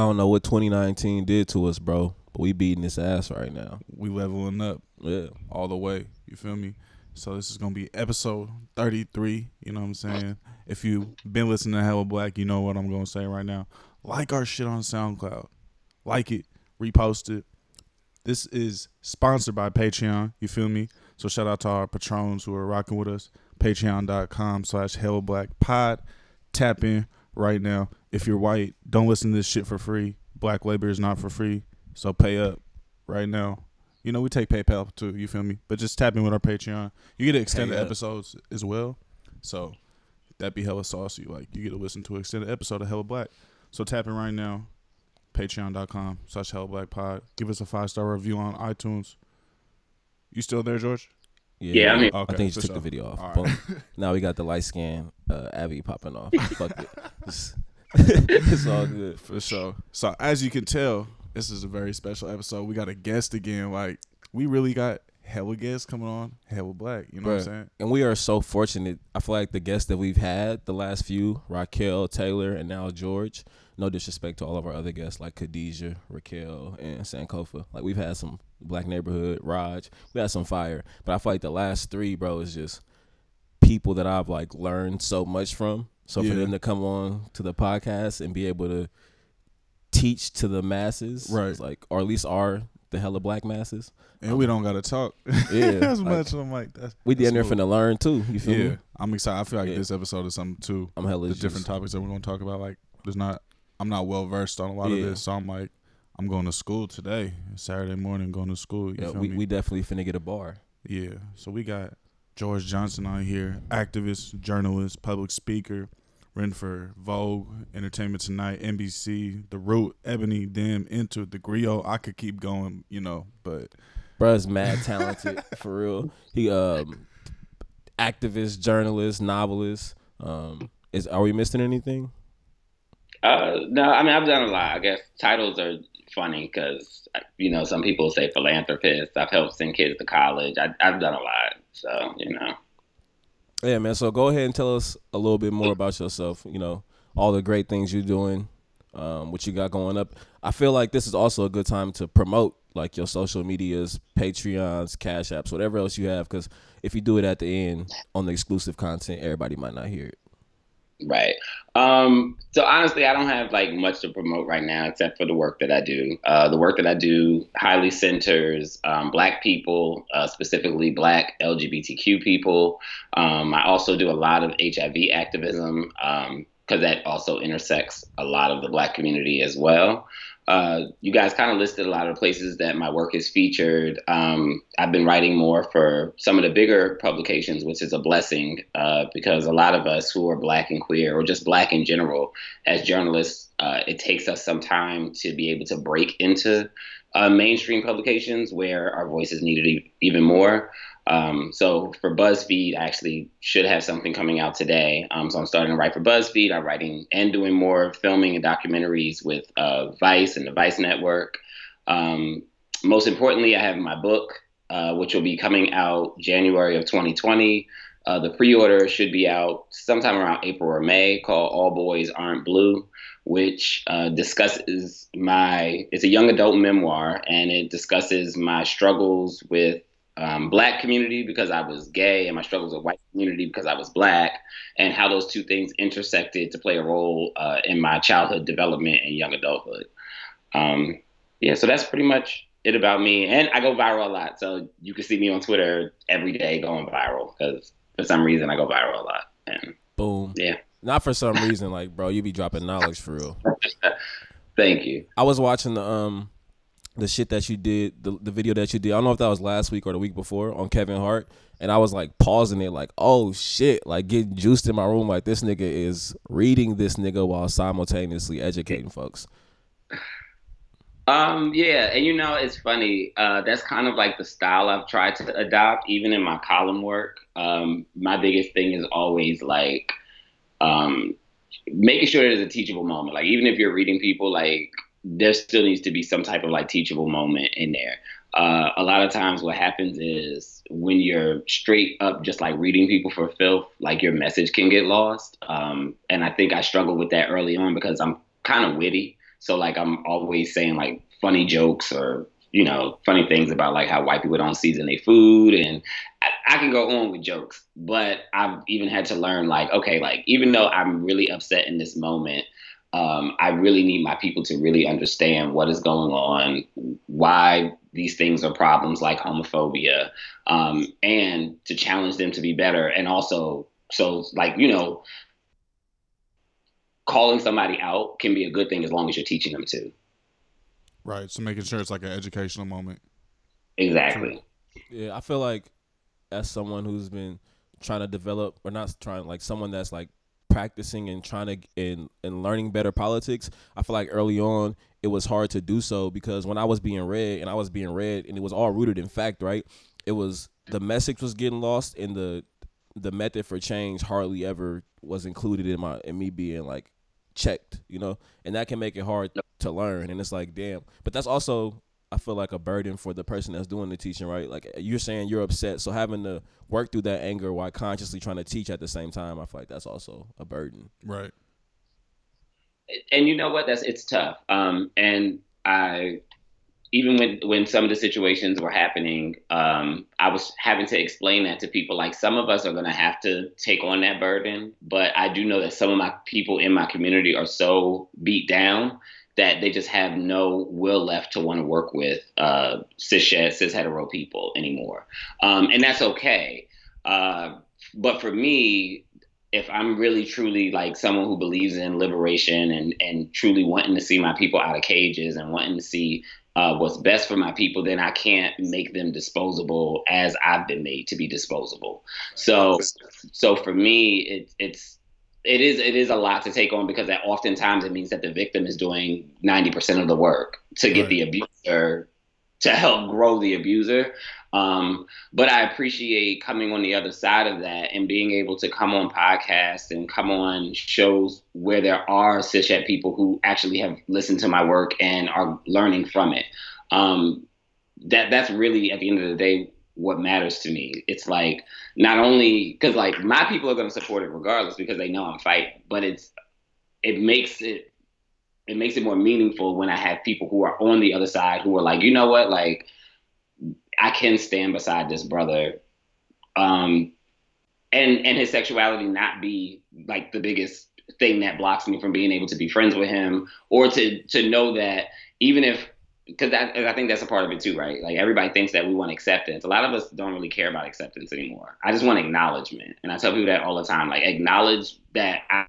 I don't know what 2019 did to us, bro, but we beating this ass right now. We leveling up Yeah. all the way. You feel me? So this is gonna be episode 33. You know what I'm saying? If you've been listening to Hella Black, you know what I'm gonna say right now. Like our shit on SoundCloud. Like it, repost it. This is sponsored by Patreon. You feel me? So shout out to our patrons who are rocking with us. Patreon.com slash Hella Black Pod. Tap in right now. If you're white, don't listen to this shit for free. Black labor is not for free. So pay up right now. You know, we take PayPal too, you feel me? But just tap in with our Patreon. You get extended Pay up. episodes as well. So that'd be hella saucy. Like you get to listen to an extended episode of Hella Black. So tap in right now. Patreon.com slash Hella Black Pod. Give us a five star review on iTunes. You still there, George? Yeah, I mean. Okay, I think you just took sure. the video off. All right. Boom. now we got the light scan uh, Abby popping off. Fuck it. It's, all good. For sure. So as you can tell, this is a very special episode. We got a guest again. Like we really got hella guests coming on. Hella black. You know what I'm saying? And we are so fortunate. I feel like the guests that we've had the last few, Raquel, Taylor, and now George. No disrespect to all of our other guests like Khadijah, Raquel, and Sankofa. Like we've had some Black Neighborhood, Raj. We had some fire. But I feel like the last three, bro, is just people that I've like learned so much from. So Yeah. for them to come on to the podcast and be able to teach to the masses, Right. Like, or at least our the hella black masses. And we don't gotta talk Yeah, as like, much. I'm like that's We damn near finna learn too. You feel Yeah, me? I'm excited. I feel like Yeah. this episode is something too. I'm hella The different topics that we're gonna talk about. Like, there's not. I'm not well versed on a lot Yeah. of this, so I'm like, I'm going to school today, Saturday morning, going to school. You Yeah, we, me? we definitely finna get a bar. Yeah. So we got George Johnson on here, activist, journalist, public speaker, written for Vogue, Entertainment Tonight, NBC, The Root, Ebony, Dim, Enter, The Grio. I could keep going, you know, but Bruh's mad talented for real. He um activist, journalist, novelist. Um is are we missing anything? Uh, no, I mean I've done a lot. I guess titles are funny because you know some people say philanthropist. I've helped send kids to college. I, I've done a lot, so you know. Yeah, man. So go ahead and tell us a little bit more about yourself. You know, all the great things you're doing, um, what you got going up. I feel like this is also a good time to promote like your social medias, Patreons, Cash Apps, whatever else you have. Because if you do it at the end on the exclusive content, everybody might not hear it. Right. Um, so honestly, I don't have like much to promote right now except for the work that I do. Uh, the work that I do highly centers um, Black people, uh, specifically Black LGBTQ people. Um, I also do a lot of HIV activism because that also intersects a lot of the Black community as well. Uh, you guys kind of listed a lot of places that my work is featured. Um, I've been writing more for some of the bigger publications, which is a blessing uh, because a lot of us who are Black and queer, or just Black in general, as journalists, uh, it takes us some time to be able to break into uh, mainstream publications where our voice is needed e- even more. Um, so for BuzzFeed, I actually should have something coming out today. Um, so I'm starting to write for BuzzFeed. I'm writing and doing more filming and documentaries with uh, Vice and the Vice Network. Um, most importantly, I have my book, uh, which will be coming out January of 2020. Uh, the pre-order should be out sometime around April or May, called All Boys Aren't Blue, which uh, discusses my. It's a young adult memoir, and it discusses my struggles with um, black community because I was gay and my struggles with white community because I was black and how those two things intersected to play a role uh, in my childhood development and young adulthood. Um, yeah, so that's pretty much it about me. And I go viral a lot. So you can see me on Twitter every day going viral because for some reason I go viral a lot. And Boom. yeah, Not for some reason, like bro, you be dropping knowledge for real. thank you. I was watching the um the shit that you did, the the video that you did. I don't know if that was last week or the week before on Kevin Hart, and I was like pausing it, like, oh shit, like getting juiced in my room, like this nigga is reading this nigga while simultaneously educating folks. Um, yeah, and you know, it's funny. Uh, that's kind of like the style I've tried to adopt, even in my column work. Um, my biggest thing is always like um, making sure there's a teachable moment. Like, even if you're reading people, like, there still needs to be some type of like teachable moment in there. Uh, a lot of times, what happens is when you're straight up just like reading people for filth, like your message can get lost. Um, and I think I struggled with that early on because I'm kind of witty So like I'm always saying like funny jokes or you know funny things about like how white people don't season their food, and I, I can go on with jokes. But I've even had to learn like okay, like even though I'm really upset in this moment. Um, I really need my people to really understand what is going on, why these things are problems like homophobia, um, and to challenge them to be better. And also, so like, you know, calling somebody out can be a good thing as long as you're teaching them to. Right. So making sure it's like an educational moment. Exactly. Yeah, I feel like as someone who's been trying to develop or not trying like someone that's like practicing and trying to and, and learning better politics, I feel like early on it was hard to do so because when I was being read and I was being read and it was all rooted in fact, right? It was the message was getting lost and the the method for change hardly ever was included in my in me being like checked, you know, and that can make it hard to learn. And it's like, damn. But that's also, I feel like a burden for the person that's doing the teaching, right? Like you're saying you're upset, so having to work through that anger while consciously trying to teach at the same time, I feel like that's also a burden. Right. And you know what? That's it's tough. Um, and I even when when some of the situations were happening, um, I was having to explain that to people. Like some of us are going to have to take on that burden, but I do know that some of my people in my community are so beat down that they just have no will left to want to work with uh, cis cis hetero people anymore, um, and that's okay. Uh, but for me, if I'm really truly like someone who believes in liberation and and truly wanting to see my people out of cages and wanting to see uh, what's best for my people, then I can't make them disposable as I've been made to be disposable. So, so for me, it, it's it is it is a lot to take on because that oftentimes it means that the victim is doing ninety percent of the work to get right. the abuser to help grow the abuser. Um, but I appreciate coming on the other side of that and being able to come on podcasts and come on shows where there are cishet people who actually have listened to my work and are learning from it. Um, that that's really at the end of the day what matters to me. It's like not only because like my people are going to support it regardless because they know I'm fighting, but it's it makes it it makes it more meaningful when I have people who are on the other side who are like, you know what, like I can stand beside this brother, um, and and his sexuality not be like the biggest thing that blocks me from being able to be friends with him, or to to know that even if because I think that's a part of it too, right? Like everybody thinks that we want acceptance. A lot of us don't really care about acceptance anymore. I just want acknowledgement, and I tell people that all the time. Like acknowledge that I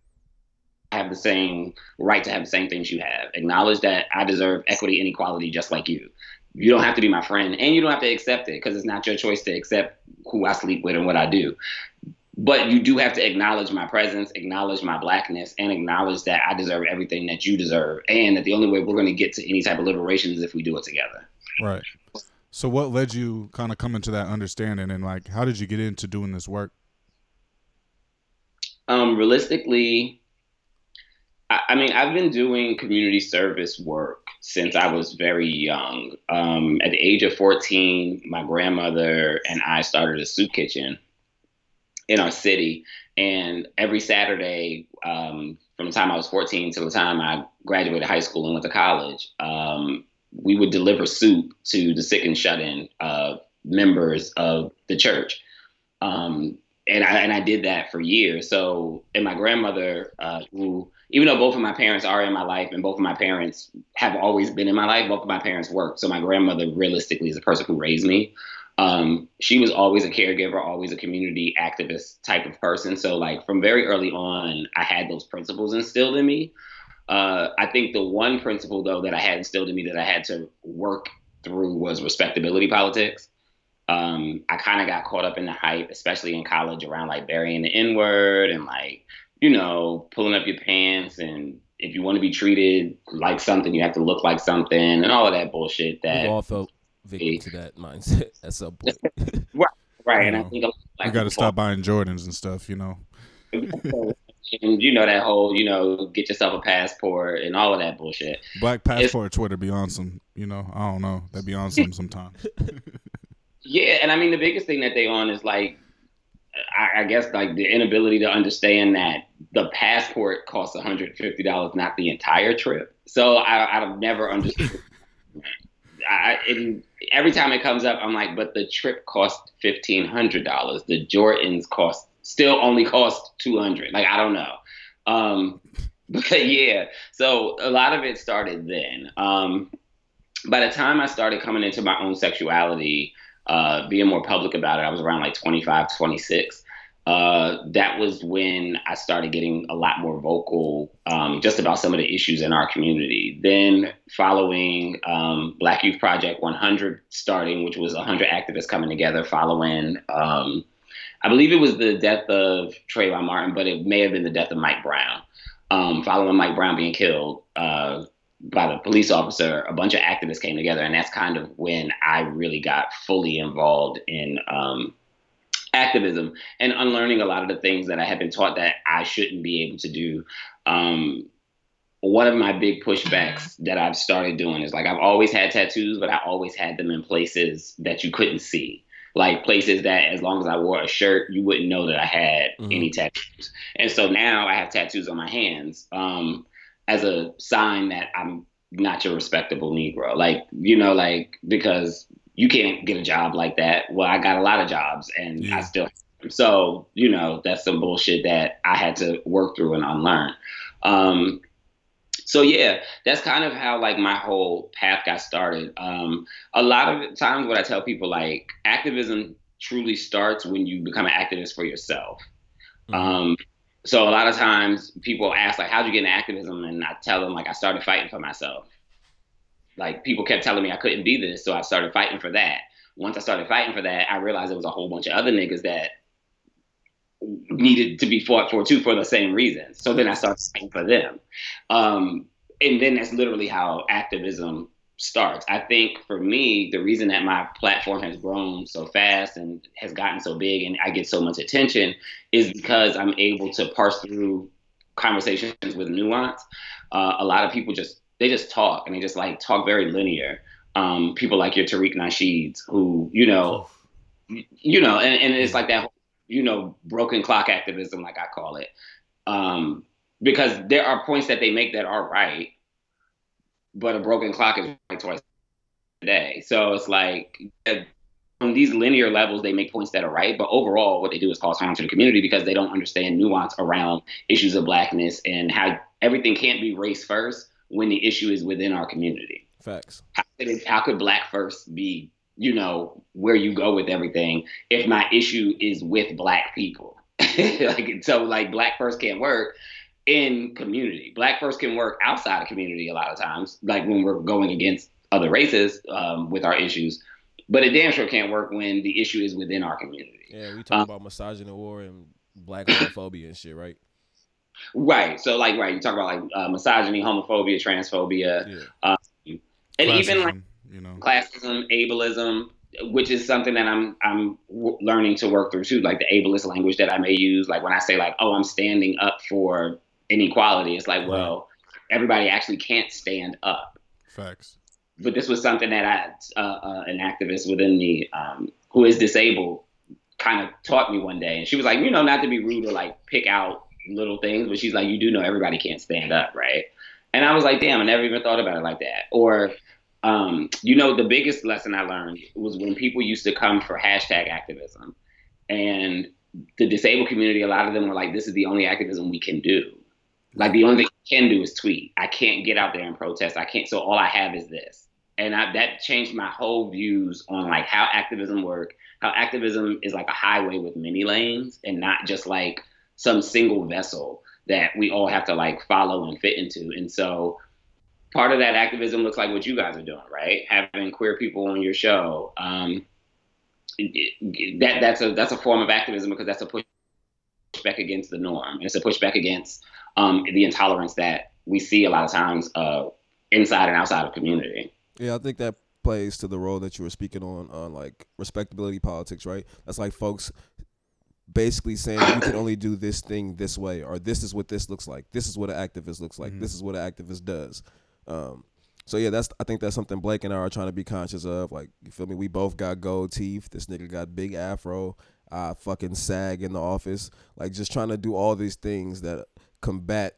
have the same right to have the same things you have. Acknowledge that I deserve equity and equality just like you you don't have to be my friend and you don't have to accept it because it's not your choice to accept who I sleep with and what I do. But you do have to acknowledge my presence, acknowledge my blackness, and acknowledge that I deserve everything that you deserve, and that the only way we're going to get to any type of liberation is if we do it together. Right. So, what led you kind of coming to that understanding, and like, how did you get into doing this work? Um, realistically, I mean, I've been doing community service work since I was very young. Um, at the age of 14, my grandmother and I started a soup kitchen in our city. And every Saturday, um, from the time I was 14 till the time I graduated high school and went to college, um, we would deliver soup to the sick and shut in uh, members of the church. Um, and I and I did that for years. So, and my grandmother, uh, who even though both of my parents are in my life and both of my parents have always been in my life, both of my parents worked. So my grandmother realistically is the person who raised me. Um, she was always a caregiver, always a community activist type of person. So like from very early on, I had those principles instilled in me. Uh, I think the one principle though that I had instilled in me that I had to work through was respectability politics. Um, I kind of got caught up in the hype, especially in college, around like burying the N word and like you know, pulling up your pants and if you want to be treated like something, you have to look like something and all of that bullshit. That we all felt victim to that mindset at some point. right, right. You and I um, think like, we got to stop buying Jordans and stuff, you know. and you know that whole, you know, get yourself a passport and all of that bullshit. Black passport it's, Twitter be on some, you know, I don't know, that be on some sometimes. yeah, and I mean the biggest thing that they on is like I, I, guess like the inability to understand that the passport costs $150, not the entire trip. So I, I've never understood. I, it, every time it comes up, I'm like, but the trip cost fifteen hundred dollars. The Jordans cost still only cost two hundred. Like I don't know. Um, but yeah, so a lot of it started then. Um, by the time I started coming into my own sexuality, uh, being more public about it, I was around like 25, 26. Uh, that was when I started getting a lot more vocal um, just about some of the issues in our community. Then, following um, Black Youth Project 100 starting, which was 100 activists coming together, following, um, I believe it was the death of Trayvon Martin, but it may have been the death of Mike Brown. Um, following Mike Brown being killed, uh, by the police officer, a bunch of activists came together, and that's kind of when I really got fully involved in um, activism and unlearning a lot of the things that I had been taught that I shouldn't be able to do. Um, one of my big pushbacks that I've started doing is like I've always had tattoos, but I always had them in places that you couldn't see. Like places that, as long as I wore a shirt, you wouldn't know that I had mm-hmm. any tattoos. And so now I have tattoos on my hands. Um, as a sign that I'm not your respectable Negro. Like, you know, like because you can't get a job like that. Well, I got a lot of jobs and yeah. I still so, you know, that's some bullshit that I had to work through and unlearn. Um, so yeah, that's kind of how like my whole path got started. Um, a lot of times what I tell people like activism truly starts when you become an activist for yourself. Mm-hmm. Um, so a lot of times people ask like how'd you get in activism and i tell them like i started fighting for myself like people kept telling me i couldn't be this so i started fighting for that once i started fighting for that i realized there was a whole bunch of other niggas that needed to be fought for too for the same reasons so then i started fighting for them um, and then that's literally how activism starts. I think for me, the reason that my platform has grown so fast and has gotten so big and I get so much attention is because I'm able to parse through conversations with nuance. Uh, a lot of people just they just talk and they just like talk very linear. Um, people like your Tariq Nasheeds who you know, you know, and, and it's like that you know broken clock activism, like I call it, um, because there are points that they make that are right but a broken clock is right twice a day. So it's like on these linear levels, they make points that are right, but overall, what they do is cause harm to the community because they don't understand nuance around issues of blackness and how everything can't be race first when the issue is within our community. Facts. How could, how could black first be, you know, where you go with everything if my issue is with black people? like so, like black first can't work in community. Black first can work outside of community a lot of times, like when we're going against other races um, with our issues. But it damn sure can't work when the issue is within our community. Yeah, we talk um, about misogynoir and black homophobia and shit, right? Right. So, like, right, you talk about like uh, misogyny, homophobia, transphobia, yeah. uh, and classism, even like you know, classism, ableism, which is something that I'm I'm w- learning to work through too. Like the ableist language that I may use, like when I say like, oh, I'm standing up for inequality. It's like, well, everybody actually can't stand up. Facts. But this was something that I, uh, uh, an activist within me um, who is disabled, kind of taught me one day, and she was like, you know, not to be rude or like pick out little things, but she's like, you do know everybody can't stand up, right? And I was like, damn, I never even thought about it like that. Or, um, you know, the biggest lesson I learned was when people used to come for hashtag activism, and the disabled community, a lot of them were like, this is the only activism we can do. Like the only thing I can do is tweet. I can't get out there and protest. I can't. So all I have is this, and I, that changed my whole views on like how activism work. How activism is like a highway with many lanes, and not just like some single vessel that we all have to like follow and fit into. And so part of that activism looks like what you guys are doing, right? Having queer people on your show. Um, that that's a that's a form of activism because that's a pushback against the norm. It's a pushback against um, the intolerance that we see a lot of times uh, inside and outside of community. Yeah, I think that plays to the role that you were speaking on, on like respectability politics, right? That's like folks basically saying you can only do this thing this way, or this is what this looks like. This is what an activist looks like. Mm-hmm. This is what an activist does. Um, so yeah, that's I think that's something Blake and I are trying to be conscious of. Like you feel me? We both got gold teeth. This nigga got big afro. I fucking sag in the office. Like just trying to do all these things that combat,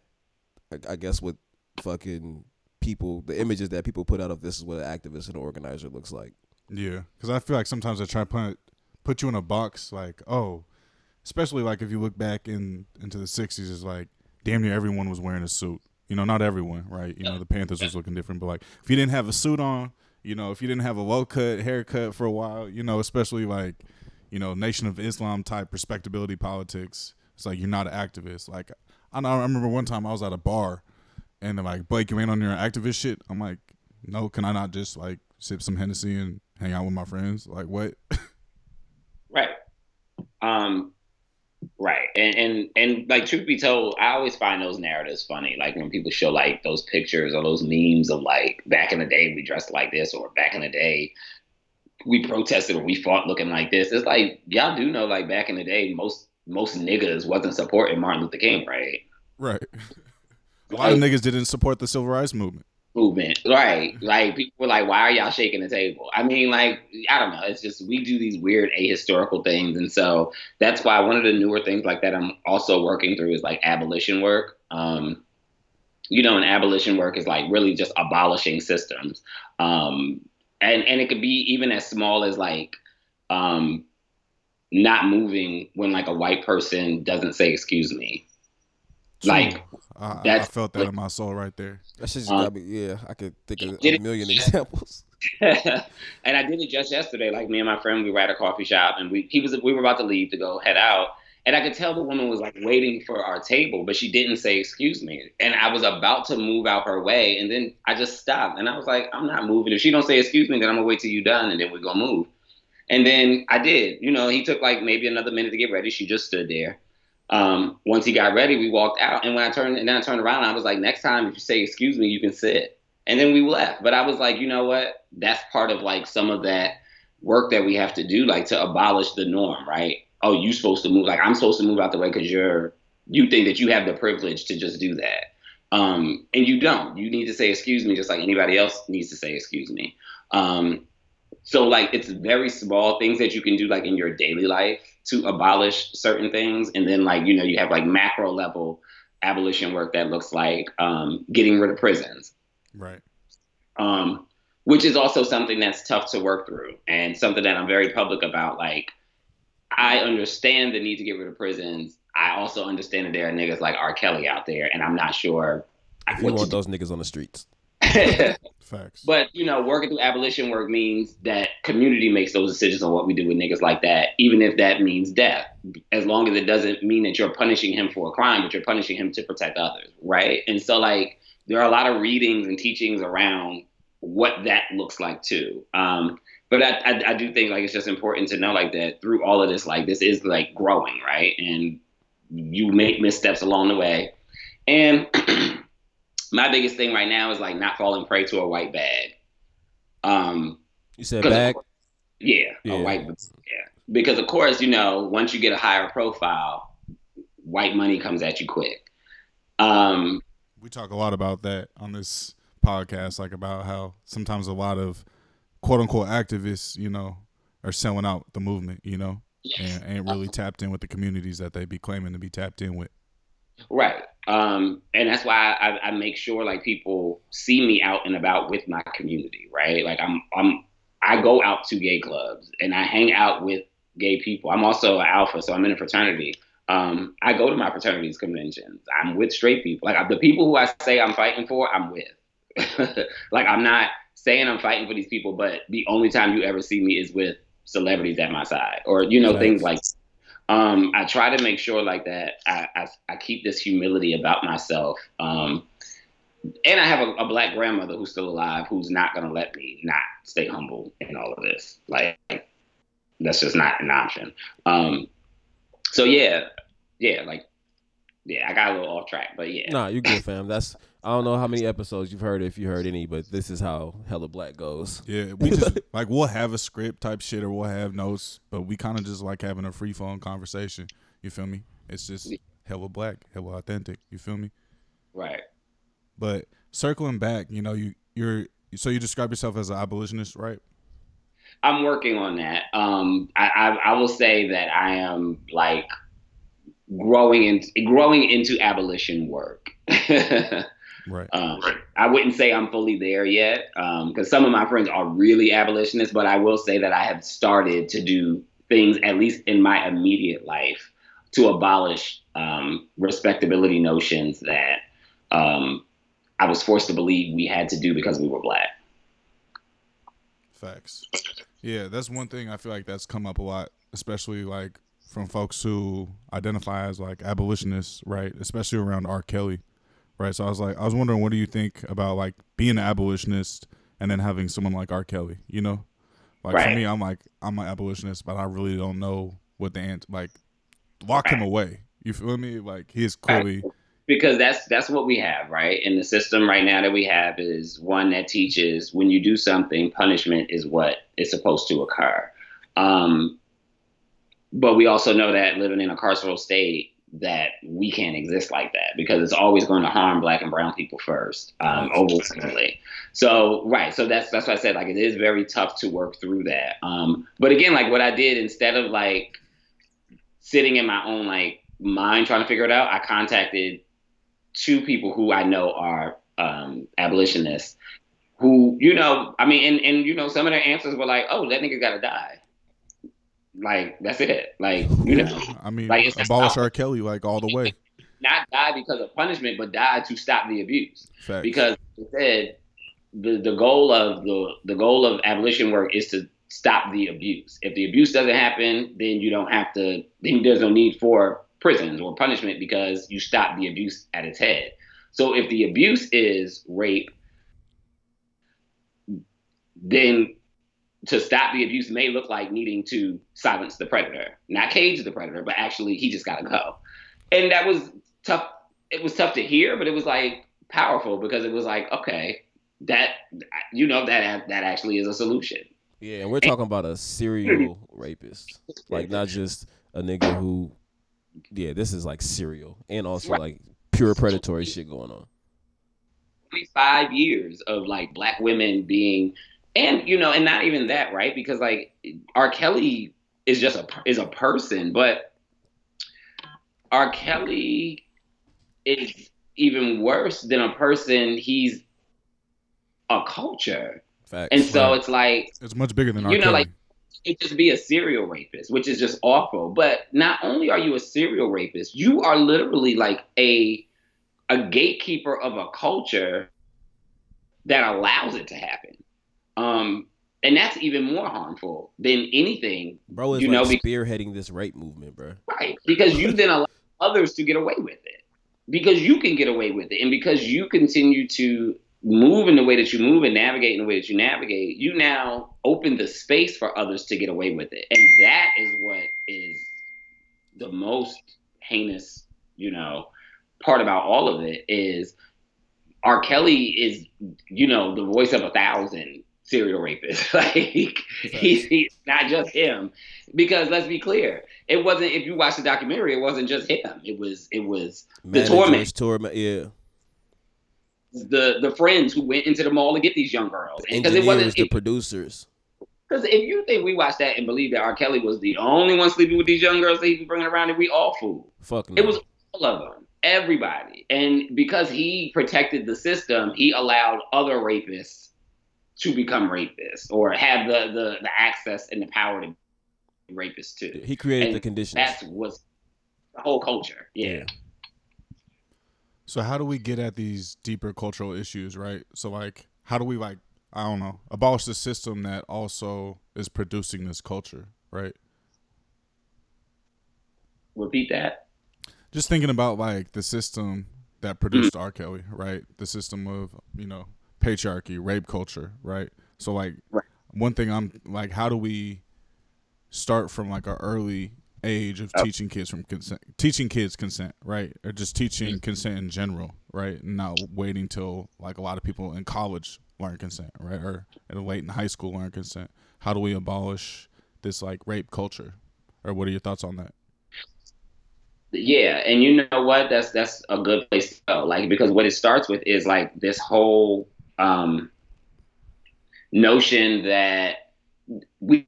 I, I guess, what fucking people, the images that people put out of this is what an activist and an organizer looks like. Yeah, because I feel like sometimes I try to put put you in a box, like oh, especially like if you look back in into the '60s, it's like damn near everyone was wearing a suit. You know, not everyone, right? You know, the Panthers was looking different, but like if you didn't have a suit on, you know, if you didn't have a low cut haircut for a while, you know, especially like you know, Nation of Islam type respectability politics, it's like you're not an activist. Like I, know, I remember one time I was at a bar, and they're like, Blake, you ain't on your activist shit. I'm like, no, can I not just like sip some Hennessy and hang out with my friends? Like what? right. Um, right. And and and like truth be told, I always find those narratives funny. Like when people show like those pictures or those memes of like back in the day we dressed like this, or back in the day we protested or we fought looking like this. It's like y'all do know like back in the day most most niggas wasn't supporting Martin Luther King, right? Right. A lot of niggas didn't support the civil rights movement movement. Right. Like people were like, why are y'all shaking the table? I mean, like, I don't know. It's just we do these weird ahistorical things. And so that's why one of the newer things like that I'm also working through is like abolition work. Um, you know, and abolition work is like really just abolishing systems. Um, and, and it could be even as small as like um, not moving when like a white person doesn't say excuse me. Like I, I felt that in my soul right there. That's just uh, got me. Yeah, I could think of a million examples. and I did it just yesterday. Like me and my friend, we were at a coffee shop, and we he was we were about to leave to go head out, and I could tell the woman was like waiting for our table, but she didn't say excuse me. And I was about to move out her way, and then I just stopped, and I was like, I'm not moving. If she don't say excuse me, then I'm gonna wait till you're done, and then we're gonna move. And then I did. You know, he took like maybe another minute to get ready. She just stood there. Um, once he got ready, we walked out. And when I turned and then I turned around, I was like, next time if you say excuse me, you can sit. And then we left. But I was like, you know what? That's part of like some of that work that we have to do, like to abolish the norm, right? Oh, you're supposed to move like I'm supposed to move out the way because you're you think that you have the privilege to just do that. Um, and you don't. You need to say excuse me just like anybody else needs to say excuse me. Um, so like it's very small things that you can do like in your daily life to abolish certain things, and then like you know you have like macro level abolition work that looks like um, getting rid of prisons, right? Um, which is also something that's tough to work through, and something that I'm very public about. Like I understand the need to get rid of prisons. I also understand that there are niggas like R. Kelly out there, and I'm not sure. You want those niggas on the streets. Facts. But you know, working through abolition work means that community makes those decisions on what we do with niggas like that, even if that means death. As long as it doesn't mean that you're punishing him for a crime, but you're punishing him to protect others, right? And so, like, there are a lot of readings and teachings around what that looks like too. Um, but I, I, I do think like it's just important to know like that through all of this, like this is like growing, right? And you make missteps along the way, and my biggest thing right now is like not falling prey to a white bag. Um, you said bag. Yeah, yeah, a white. Yeah, because of course you know once you get a higher profile, white money comes at you quick. Um, we talk a lot about that on this podcast, like about how sometimes a lot of quote unquote activists, you know, are selling out the movement, you know, yes. and ain't really tapped in with the communities that they be claiming to be tapped in with. Right. Um, and that's why I, I, make sure like people see me out and about with my community, right? Like I'm, I'm, I go out to gay clubs and I hang out with gay people. I'm also an alpha, so I'm in a fraternity. Um, I go to my fraternities conventions. I'm with straight people. Like the people who I say I'm fighting for, I'm with. like I'm not saying I'm fighting for these people, but the only time you ever see me is with celebrities at my side, or you know things like um, I try to make sure like that I, I, I keep this humility about myself. Um, and I have a, a, black grandmother who's still alive who's not going to let me not stay humble in all of this. Like, that's just not an option. Um, so yeah, yeah, like, yeah, I got a little off track, but yeah. Nah, you good, fam. That's I don't know how many episodes you've heard, if you heard any, but this is how Hella Black goes. Yeah, we just like we'll have a script type shit or we'll have notes, but we kind of just like having a free phone conversation. You feel me? It's just Hella Black, Hella authentic. You feel me? Right. But circling back, you know, you you're so you describe yourself as an abolitionist, right? I'm working on that. Um, I, I, I will say that I am like growing in, growing into abolition work. Right. Um, I wouldn't say I'm fully there yet because um, some of my friends are really abolitionists, but I will say that I have started to do things, at least in my immediate life, to abolish um, respectability notions that um, I was forced to believe we had to do because we were black. Facts. Yeah, that's one thing I feel like that's come up a lot, especially like from folks who identify as like abolitionists, right? Especially around R. Kelly, right? So I was like, I was wondering, what do you think about like being an abolitionist and then having someone like R. Kelly? You know, like Right. for me, I'm like, I'm an abolitionist, but I really don't know what the ant like. Lock him away. You feel me? Like he is clearly because that's that's what we have right and the system right now that we have is one that teaches when you do something punishment is what is supposed to occur um, but we also know that living in a carceral state that we can't exist like that because it's always going to harm black and brown people first um, overwhelmingly so right so that's that's why i said like it is very tough to work through that. Um, but again like what i did instead of like sitting in my own like mind trying to figure it out i contacted two people who I know are um, abolitionists who, you know, I mean, and, and, you know, some of their answers were like, oh, that nigga gotta die. Like, that's it. Like, you know, I mean, Like, abolish R. Kelly like all the way. not die because of punishment, but die to stop the abuse. Facts. Because said the, the goal of the, the goal of abolition work is to stop the abuse. If the abuse doesn't happen, then you don't have to, then there's no need for prisons or punishment because you stop the abuse at its head. So if the abuse is rape, then to stop the abuse may look like needing to silence the predator, not cage the predator, but actually he just gotta go. And that was tough. It was tough to hear, but it was like powerful because it was like, okay, that you know that that actually is a solution. Yeah, and we're talking about a serial hmm. rapist, like not just a nigga who. Yeah, this is like serial and also Right. like pure predatory shit going on. 25 years of like black women being and you know and not even that right because like r kelly is just a is a person but r kelly is even worse than a person he's a culture Facts. and so Right. it's like it's much bigger than R. you know, Kelly. like- it just be a serial rapist, which is just awful. But not only are you a serial rapist, you are literally like a a gatekeeper of a culture that allows it to happen. Um, and that's even more harmful than anything, bro is you like know, spearheading this rape movement, bro. right? Because you then allow others to get away with it. Because you can get away with it, and because you continue to move in the way that you move and navigate in the way that you navigate, you now open the space for others to get away with it. And that is what is the most heinous, you know, part about all of it is R. Kelly is, you know, the voice of a thousand serial rapists. like he's, he's not just him. Because let's be clear, it wasn't if you watch the documentary, it wasn't just him. It was it was The torment. Torment, yeah. the the friends who went into the mall to get these young girls. Because it wasn't the producers. Because if you think we watched that and believe that R. Kelly was the only one sleeping with these young girls that he was bringing around, and we all fool. Fuck no. It was all of them, everybody. And because he protected the system, he allowed other rapists to become rapists or have the the, the access and the power to be rapists too. He created And the conditions. That's what's the whole culture. Yeah. So how do we get at these deeper cultural issues, right? So like how do we like I don't know, abolish the system that also is producing this culture, right? Repeat that. Just thinking about like the system that produced R. Kelly, right? The system of, you know, patriarchy, rape culture, right? So like Right. one thing I'm like how do we start from like our early age of Oh. teaching kids from consent teaching kids consent, right? Or just teaching mm. consent in general, right? And not waiting till like a lot of people in college learn consent, right? Or in late in high school learn consent. How do we abolish this like rape culture? Or what are your thoughts on that? Yeah, and you know what? That's that's a good place to go. Like because what it starts with is like this whole um, notion that we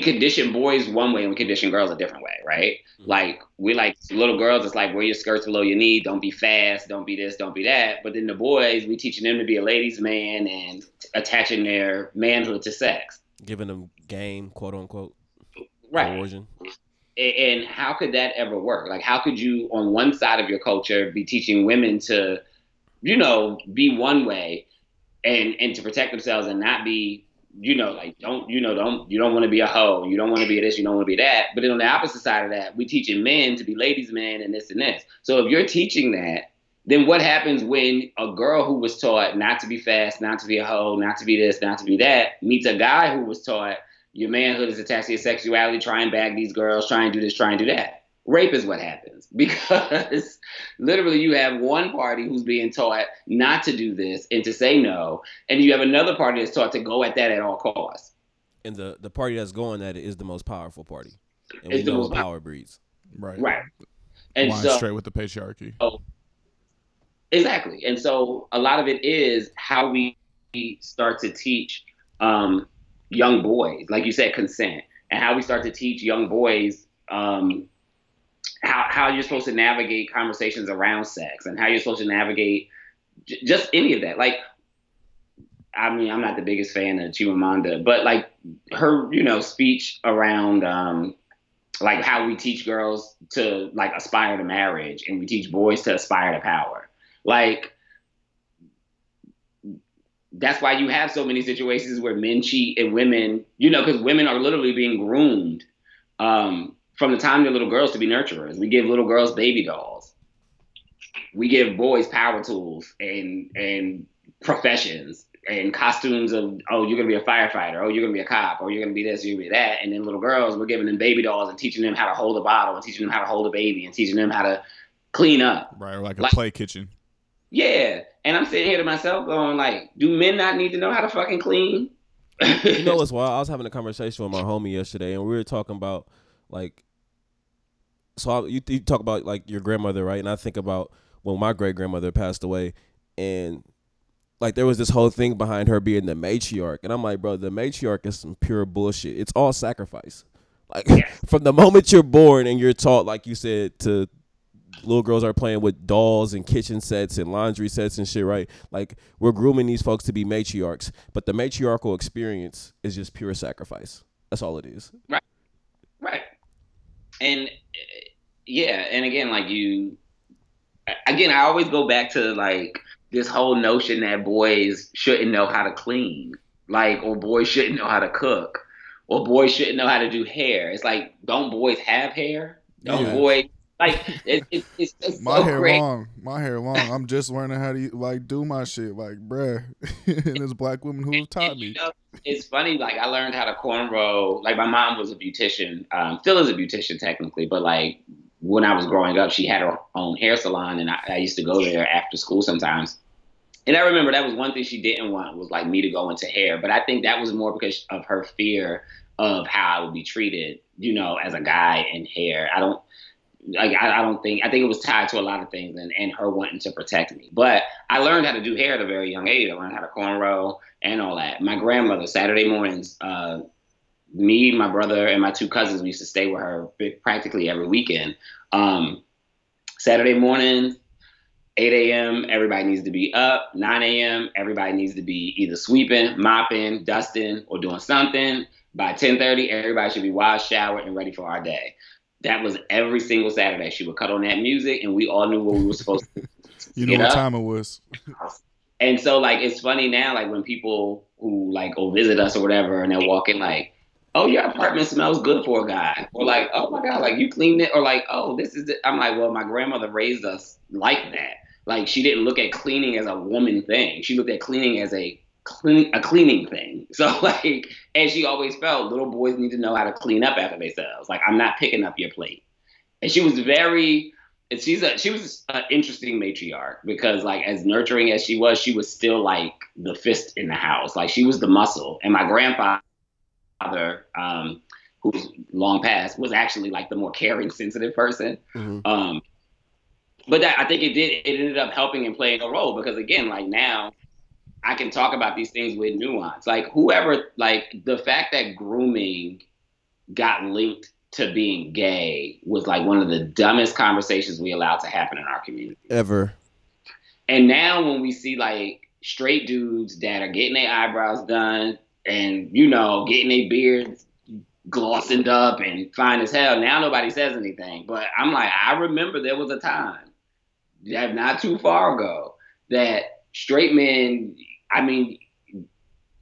condition boys one way and we condition girls a different way, right? Mm-hmm. Like we like little girls, it's like wear your skirts below your knee, don't be fast, don't be this, don't be that. But then the boys, we teaching them to be a ladies' man and attaching their manhood to sex, giving them game, quote unquote, right? And how could that ever work? Like, how could you, on one side of your culture, be teaching women to, you know, be one way, and and to protect themselves and not be you know, like don't you know don't you don't want to be a hoe, you don't want to be this, you don't want to be that. But then on the opposite side of that, we teaching men to be ladies' men and this and this. So if you're teaching that, then what happens when a girl who was taught not to be fast, not to be a hoe, not to be this, not to be that, meets a guy who was taught your manhood is attached to your sexuality, try and bag these girls, try and do this, try and do that rape is what happens because literally you have one party who's being taught not to do this and to say no and you have another party that's taught to go at that at all costs. And the the party that's going at it is the most powerful party. And it's we know what power breeds. Right. Right. And Line so straight with the patriarchy? Oh exactly. And so a lot of it is how we start to teach um, young boys like you said consent and how we start to teach young boys um, how, how you're supposed to navigate conversations around sex and how you're supposed to navigate j- just any of that. Like, I mean, I'm not the biggest fan of Chimamanda, but like her, you know, speech around um, like how we teach girls to like aspire to marriage and we teach boys to aspire to power. Like, that's why you have so many situations where men cheat and women, you know, because women are literally being groomed um, from the time they're little girls to be nurturers. We give little girls baby dolls. We give boys power tools and and professions and costumes of oh you're gonna be a firefighter, oh you're gonna be a cop, or you're gonna be this, you're gonna be that. And then little girls, we're giving them baby dolls and teaching them how to hold a bottle and teaching them how to hold a baby and teaching them how to clean up. Right, like a like, play kitchen. Yeah. And I'm sitting here to myself going like, do men not need to know how to fucking clean? you know what's wild? I was having a conversation with my homie yesterday and we were talking about like so I, you, you talk about like your grandmother, right? And I think about when my great grandmother passed away, and like there was this whole thing behind her being the matriarch, and I'm like, bro, the matriarch is some pure bullshit. It's all sacrifice. Like from the moment you're born and you're taught, like you said, to little girls are playing with dolls and kitchen sets and laundry sets and shit, right? Like we're grooming these folks to be matriarchs, but the matriarchal experience is just pure sacrifice. That's all it is. Right and uh, yeah, and again, like you, again, I always go back to like this whole notion that boys shouldn't know how to clean, like, or boys shouldn't know how to cook, or boys shouldn't know how to do hair. It's like, don't boys have hair? Don't yeah. boys like it, it, it's, it's my so hair great. long. My hair long. I'm just learning how to like do my shit. Like, bruh, and it's black women who have taught me. You know, it's funny. Like I learned how to cornrow. Like my mom was a beautician. Um, still is a beautician technically, but like when I was growing up, she had her own hair salon, and I, I used to go there after school sometimes. And I remember that was one thing she didn't want was like me to go into hair, but I think that was more because of her fear of how I would be treated, you know, as a guy in hair. I don't like I, I, don't think I think it was tied to a lot of things and, and her wanting to protect me. But I learned how to do hair at a very young age. I learned how to cornrow and all that. My grandmother Saturday mornings, uh, me, my brother, and my two cousins we used to stay with her practically every weekend. Um, Saturday morning, 8 a.m. Everybody needs to be up. 9 a.m. Everybody needs to be either sweeping, mopping, dusting, or doing something. By 10:30, everybody should be washed, showered, and ready for our day that was every single Saturday. She would cut on that music, and we all knew what we were supposed to. you know what up. time it was. and so, like, it's funny now, like when people who like go visit us or whatever, and they're walking like, "Oh, your apartment smells good for a guy," or like, "Oh my god, like you cleaned it," or like, "Oh, this is." I'm like, well, my grandmother raised us like that. Like she didn't look at cleaning as a woman thing. She looked at cleaning as a clean a cleaning thing. So like, as she always felt little boys need to know how to clean up after themselves. Like I'm not picking up your plate. And she was very, she's a she was an interesting matriarch because like as nurturing as she was, she was still like the fist in the house. Like she was the muscle. And my grandfather, um, who's long past, was actually like the more caring, sensitive person. Mm-hmm. Um, but that, I think it did. It ended up helping and playing a role because again, like now I can talk about these things with nuance. Like whoever, like the fact that grooming got linked to being gay was like one of the dumbest conversations we allowed to happen in our community ever. And now when we see like straight dudes that are getting their eyebrows done and you know getting their beards glossed up and fine as hell, now nobody says anything. But I'm like, I remember there was a time, not too far ago, that straight men. I mean,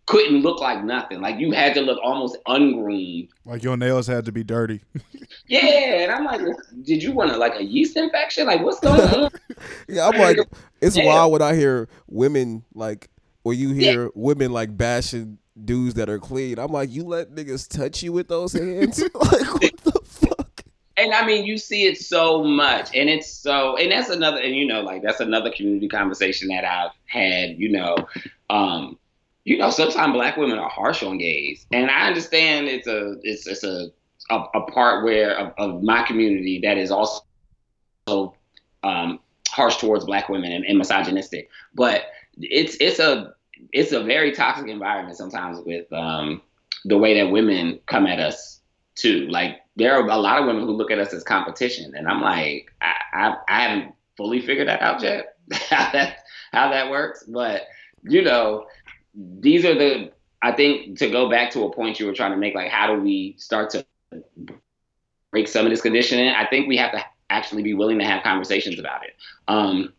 couldn't look like nothing. Like you had to look almost ungroomed. Like your nails had to be dirty. yeah, and I'm like, did you want to like a yeast infection? Like what's going on? yeah, I'm like, it's yeah. wild when I hear women like, or you hear yeah. women like bashing dudes that are clean. I'm like, you let niggas touch you with those hands? like what the fuck? And I mean, you see it so much, and it's so, and that's another, and you know, like that's another community conversation that I've had. You know, um, you know, sometimes black women are harsh on gays, and I understand it's a it's it's a a, a part where of, of, my community that is also um, harsh towards black women and, and misogynistic. But it's it's a it's a very toxic environment sometimes with um, the way that women come at us too. Like there are a lot of women who look at us as competition, and I'm like, I I, I haven't fully figured that out yet how that how that works, but you know these are the I think to go back to a point you were trying to make, like how do we start to break some of this conditioning? I think we have to actually be willing to have conversations about it. Um,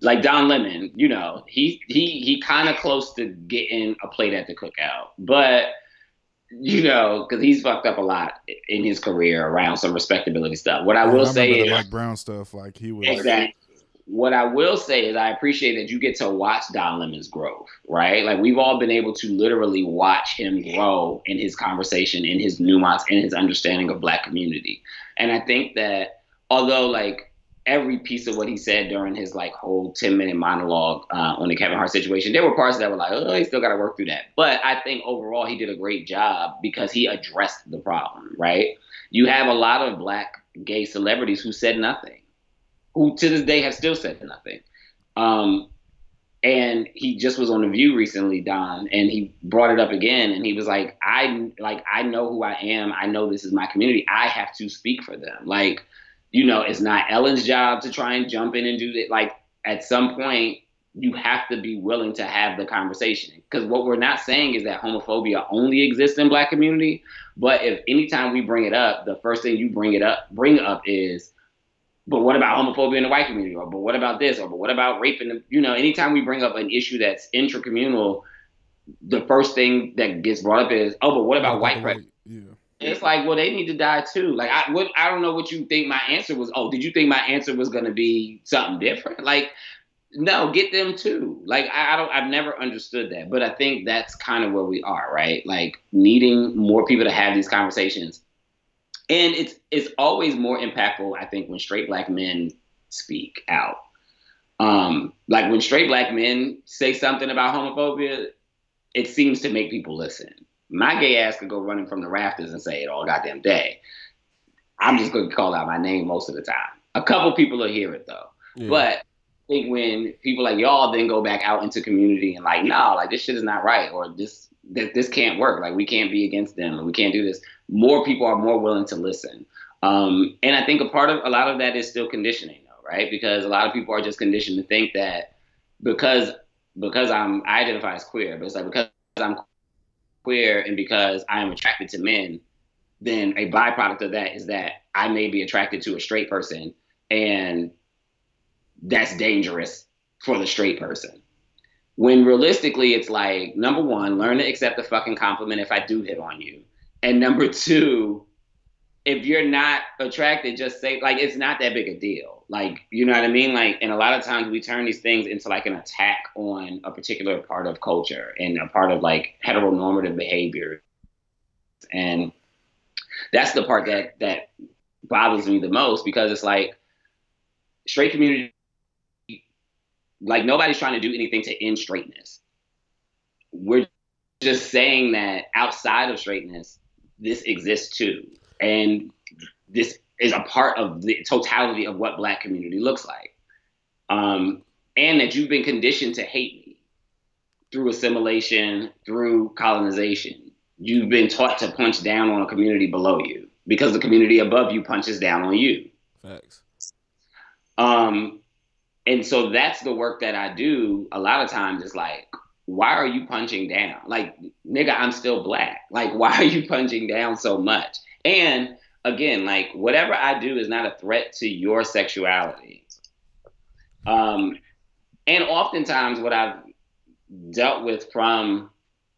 like Don Lemon, you know, he he he kind of close to getting a plate at the cookout, but you know, because he's fucked up a lot in his career around some respectability stuff. What I will I say is like Brown stuff, like he was exactly what I will say is I appreciate that you get to watch Don Lemon's growth, right? Like we've all been able to literally watch him grow in his conversation, in his nuance, in his understanding of black community. And I think that although like every piece of what he said during his like whole 10 minute monologue uh, on the Kevin Hart situation, there were parts that were like, oh, he still got to work through that. But I think overall he did a great job because he addressed the problem, right? You have a lot of black gay celebrities who said nothing who to this day have still said nothing. Um, and he just was on the View recently, Don, and he brought it up again, and he was like, "I like I know who I am. I know this is my community. I have to speak for them. Like, you know, it's not Ellen's job to try and jump in and do that. Like, at some point, you have to be willing to have the conversation. Because what we're not saying is that homophobia only exists in Black community, but if anytime we bring it up, the first thing you bring it up bring up is but what about homophobia in the white community? Or but what about this? Or but what about rape in the you know, anytime we bring up an issue that's intracommunal, the first thing that gets brought up is, oh, but what about white prejudice? Yeah. It's like, well, they need to die too. Like, I what I don't know what you think my answer was. Oh, did you think my answer was going to be something different? Like, no, get them too. Like, I, I don't. I've never understood that, but I think that's kind of where we are, right? Like, needing more people to have these conversations and it's it's always more impactful, I think, when straight black men speak out. Um, like when straight black men say something about homophobia, it seems to make people listen. My gay ass could go running from the rafters and say it all goddamn day. I'm just going to call out my name most of the time. A couple people will hear it though. Yeah. But I think when people like y'all then go back out into community and like, nah, like this shit is not right, or this that this can't work. Like we can't be against them, we can't do this more people are more willing to listen. Um, and I think a part of a lot of that is still conditioning, though, right? Because a lot of people are just conditioned to think that because because I'm I identify as queer, but it's like because I'm queer and because I am attracted to men, then a byproduct of that is that I may be attracted to a straight person, and that's dangerous for the straight person. When realistically, it's like number one, learn to accept the fucking compliment if I do hit on you. And number two, if you're not attracted, just say like it's not that big a deal. Like, you know what I mean? Like, and a lot of times we turn these things into like an attack on a particular part of culture and a part of like heteronormative behavior. And that's the part that that bothers me the most because it's like straight community like nobody's trying to do anything to end straightness. We're just saying that outside of straightness, this exists too. And this is a part of the totality of what black community looks like. Um, and that you've been conditioned to hate me through assimilation, through colonization. you've been taught to punch down on a community below you because the community above you punches down on you. Facts. Um, and so that's the work that I do. A lot of times, it's like, why are you punching down? Like, nigga, I'm still black. Like, why are you punching down so much? And again, like, whatever I do is not a threat to your sexuality. Um, and oftentimes, what I've dealt with from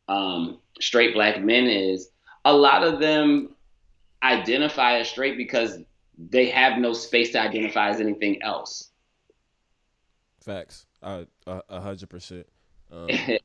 um, straight black men is a lot of them identify as straight because they have no space to identify as anything else. Facts. A hundred percent. Um,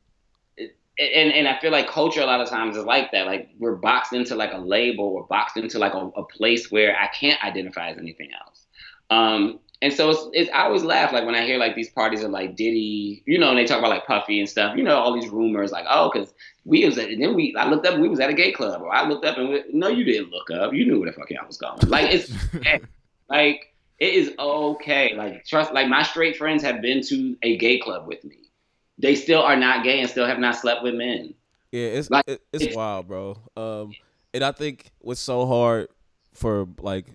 and and I feel like culture a lot of times is like that. Like we're boxed into like a label, we're boxed into like a, a place where I can't identify as anything else. Um, and so it's, it's I always laugh like when I hear like these parties of like Diddy, you know, and they talk about like Puffy and stuff. You know, all these rumors like, oh, because we was at, and then we I looked up we was at a gay club, or I looked up and we, no, you didn't look up. You knew where the fuck I was going. Like it's like it is okay. Like trust, like my straight friends have been to a gay club with me. They still are not gay and still have not slept with men. Yeah, it's like, it, it's, it's wild, bro. Um, and I think what's so hard for like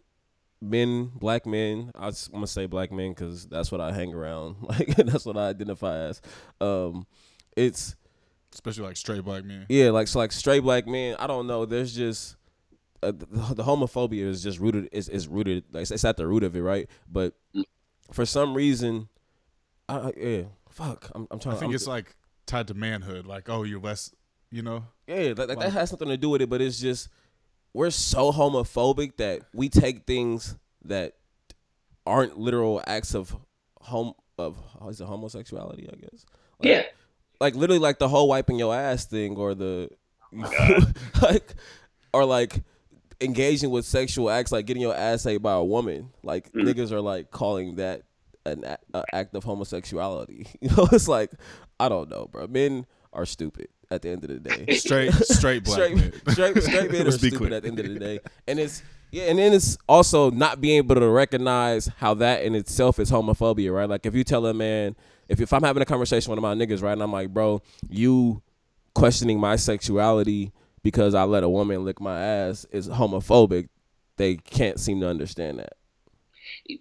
men, black men. I am gonna say black men because that's what I hang around. Like that's what I identify as. Um, it's especially like straight black men. Yeah, like so like straight black men. I don't know. There's just uh, the, the, homophobia is just rooted. Is is rooted. Like it's, it's, at the root of it, right? But for some reason, I, yeah, fuck. I'm, I'm trying. I think I'm, it's like tied to manhood. Like, oh, you're less. You know. Yeah, like, like that has something to do with it. But it's just we're so homophobic that we take things that aren't literal acts of home of is it homosexuality, I guess. Like, yeah. Like literally like the whole wiping your ass thing or the like or like engaging with sexual acts like getting your ass ate by a woman. Like mm. niggas are like calling that an a, act of homosexuality. You know, it's like I don't know, bro. Men are stupid at the end of the day. Straight, straight black straight, men. Straight, straight men are stupid clear. at the end of the day, and it's yeah, and then it's also not being able to recognize how that in itself is homophobia, right? Like if you tell a man, if if I'm having a conversation with one of my niggas, right, and I'm like, bro, you questioning my sexuality because I let a woman lick my ass is homophobic. They can't seem to understand that.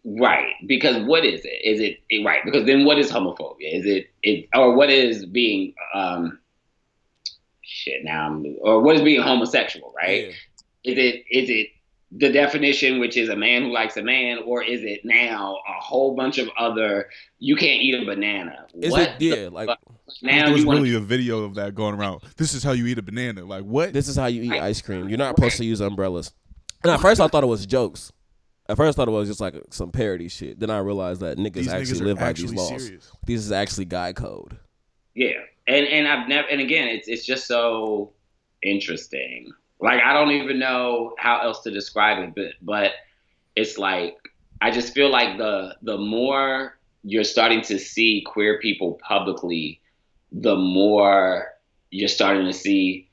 Right, because what is it? Is it right? Because then what is homophobia? Is it it or what is being um shit now I'm, or what is being homosexual? Right? Yeah. Is it is it the definition, which is a man who likes a man, or is it now a whole bunch of other? You can't eat a banana. Is what it? Yeah, like now there's really wanna... a video of that going around. This is how you eat a banana. Like what? This is how you eat ice cream. You're not supposed to use umbrellas. And at first I thought it was jokes. At first I thought it was just like some parody shit. Then I realized that niggas these actually niggas live by these laws. Serious. This is actually guy code. Yeah, and and I've never and again it's it's just so interesting like I don't even know how else to describe it, but but it's like I just feel like the the more you're starting to see queer people publicly, the more you're starting to see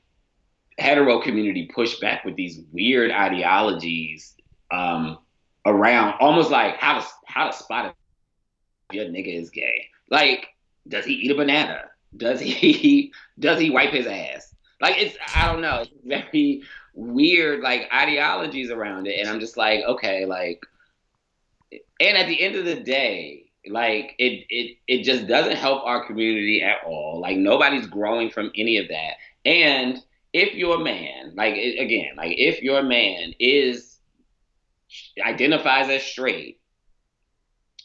hetero community push back with these weird ideologies um, around almost like how to how to spot if your nigga is gay. Like, does he eat a banana? Does he does he wipe his ass? Like it's I don't know, it's very weird like ideologies around it, and I'm just like, okay, like, and at the end of the day, like it it it just doesn't help our community at all. Like nobody's growing from any of that, and if your man, like again, like if your man is identifies as straight,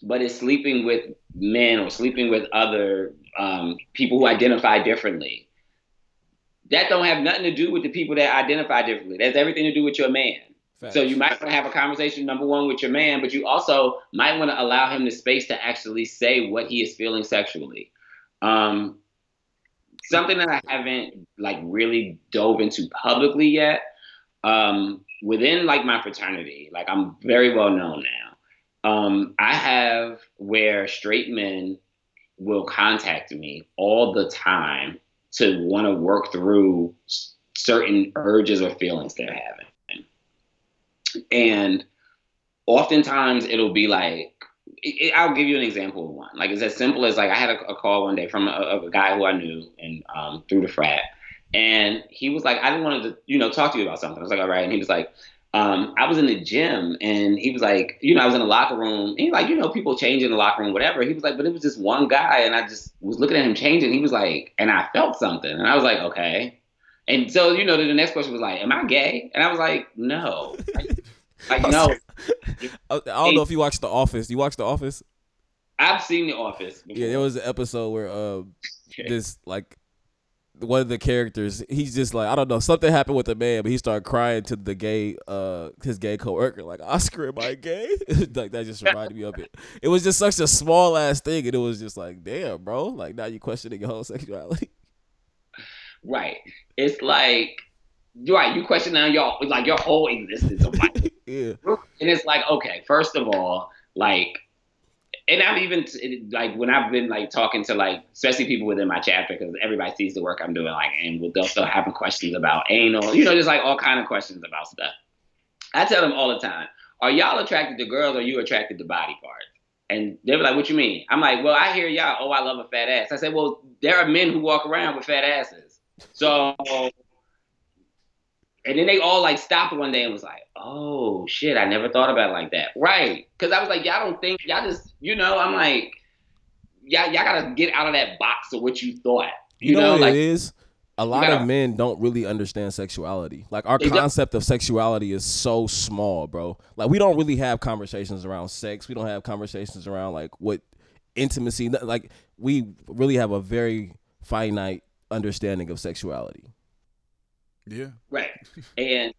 but is sleeping with men or sleeping with other um, people who identify differently, that don't have nothing to do with the people that identify differently. That's everything to do with your man. Facts. So you might want to have a conversation, number one, with your man, but you also might want to allow him the space to actually say what he is feeling sexually. Um, something that I haven't like really dove into publicly yet. Um, within like my fraternity, like I'm very well known now. Um, I have where straight men will contact me all the time to want to work through certain urges or feelings they're having. And oftentimes it'll be like, I'll give you an example of one. Like it's as simple as like I had a, a call one day from a, a, guy who I knew and um, through the frat, And he was like, I didn't want to, you know, talk to you about something. I was like, all right. And he was like, um, I was in the gym and he was like, you know, I was in the locker room. And he like, you know, people change in the locker room, whatever. He was like, but it was just one guy, and I just was looking at him changing. He was like, and I felt something, and I was like, okay. And so, you know, the next question was like, am I gay? And I was like, no, like, no. I don't know if you watched The Office. You watched The Office? I've seen The Office. Before. Yeah, there was an episode where uh, this like one of the characters, he's just like I don't know, something happened with the man, but he started crying to the gay, uh, his gay coworker, like Oscar, am I gay? like that just reminded me of it. It was just such a small ass thing, and it was just like, damn, bro, like now you questioning your whole sexuality. Right. It's like right, you question now your like your whole existence yeah. And it's like, okay, first of all, like and I've even like when I've been like talking to like especially people within my chapter because everybody sees the work I'm doing like and they'll still having questions about anal you know just like all kind of questions about stuff. I tell them all the time, are y'all attracted to girls or you attracted to body parts? And they were like, what you mean? I'm like, well, I hear y'all, oh, I love a fat ass. I said, well, there are men who walk around with fat asses. So and then they all like stopped one day and was like, "Oh shit, I never thought about it like that." Right? Because I was like, "Y'all don't think y'all just, you know?" I'm like, "Y'all, y'all gotta get out of that box of what you thought." You, You, know, know, what like it is? A lot gotta- of men don't really understand sexuality. Like our concept of sexuality is so small, bro. Like we don't really have conversations around sex. We don't have conversations around like what intimacy. Like we really have a very finite understanding of sexuality. Yeah. right. And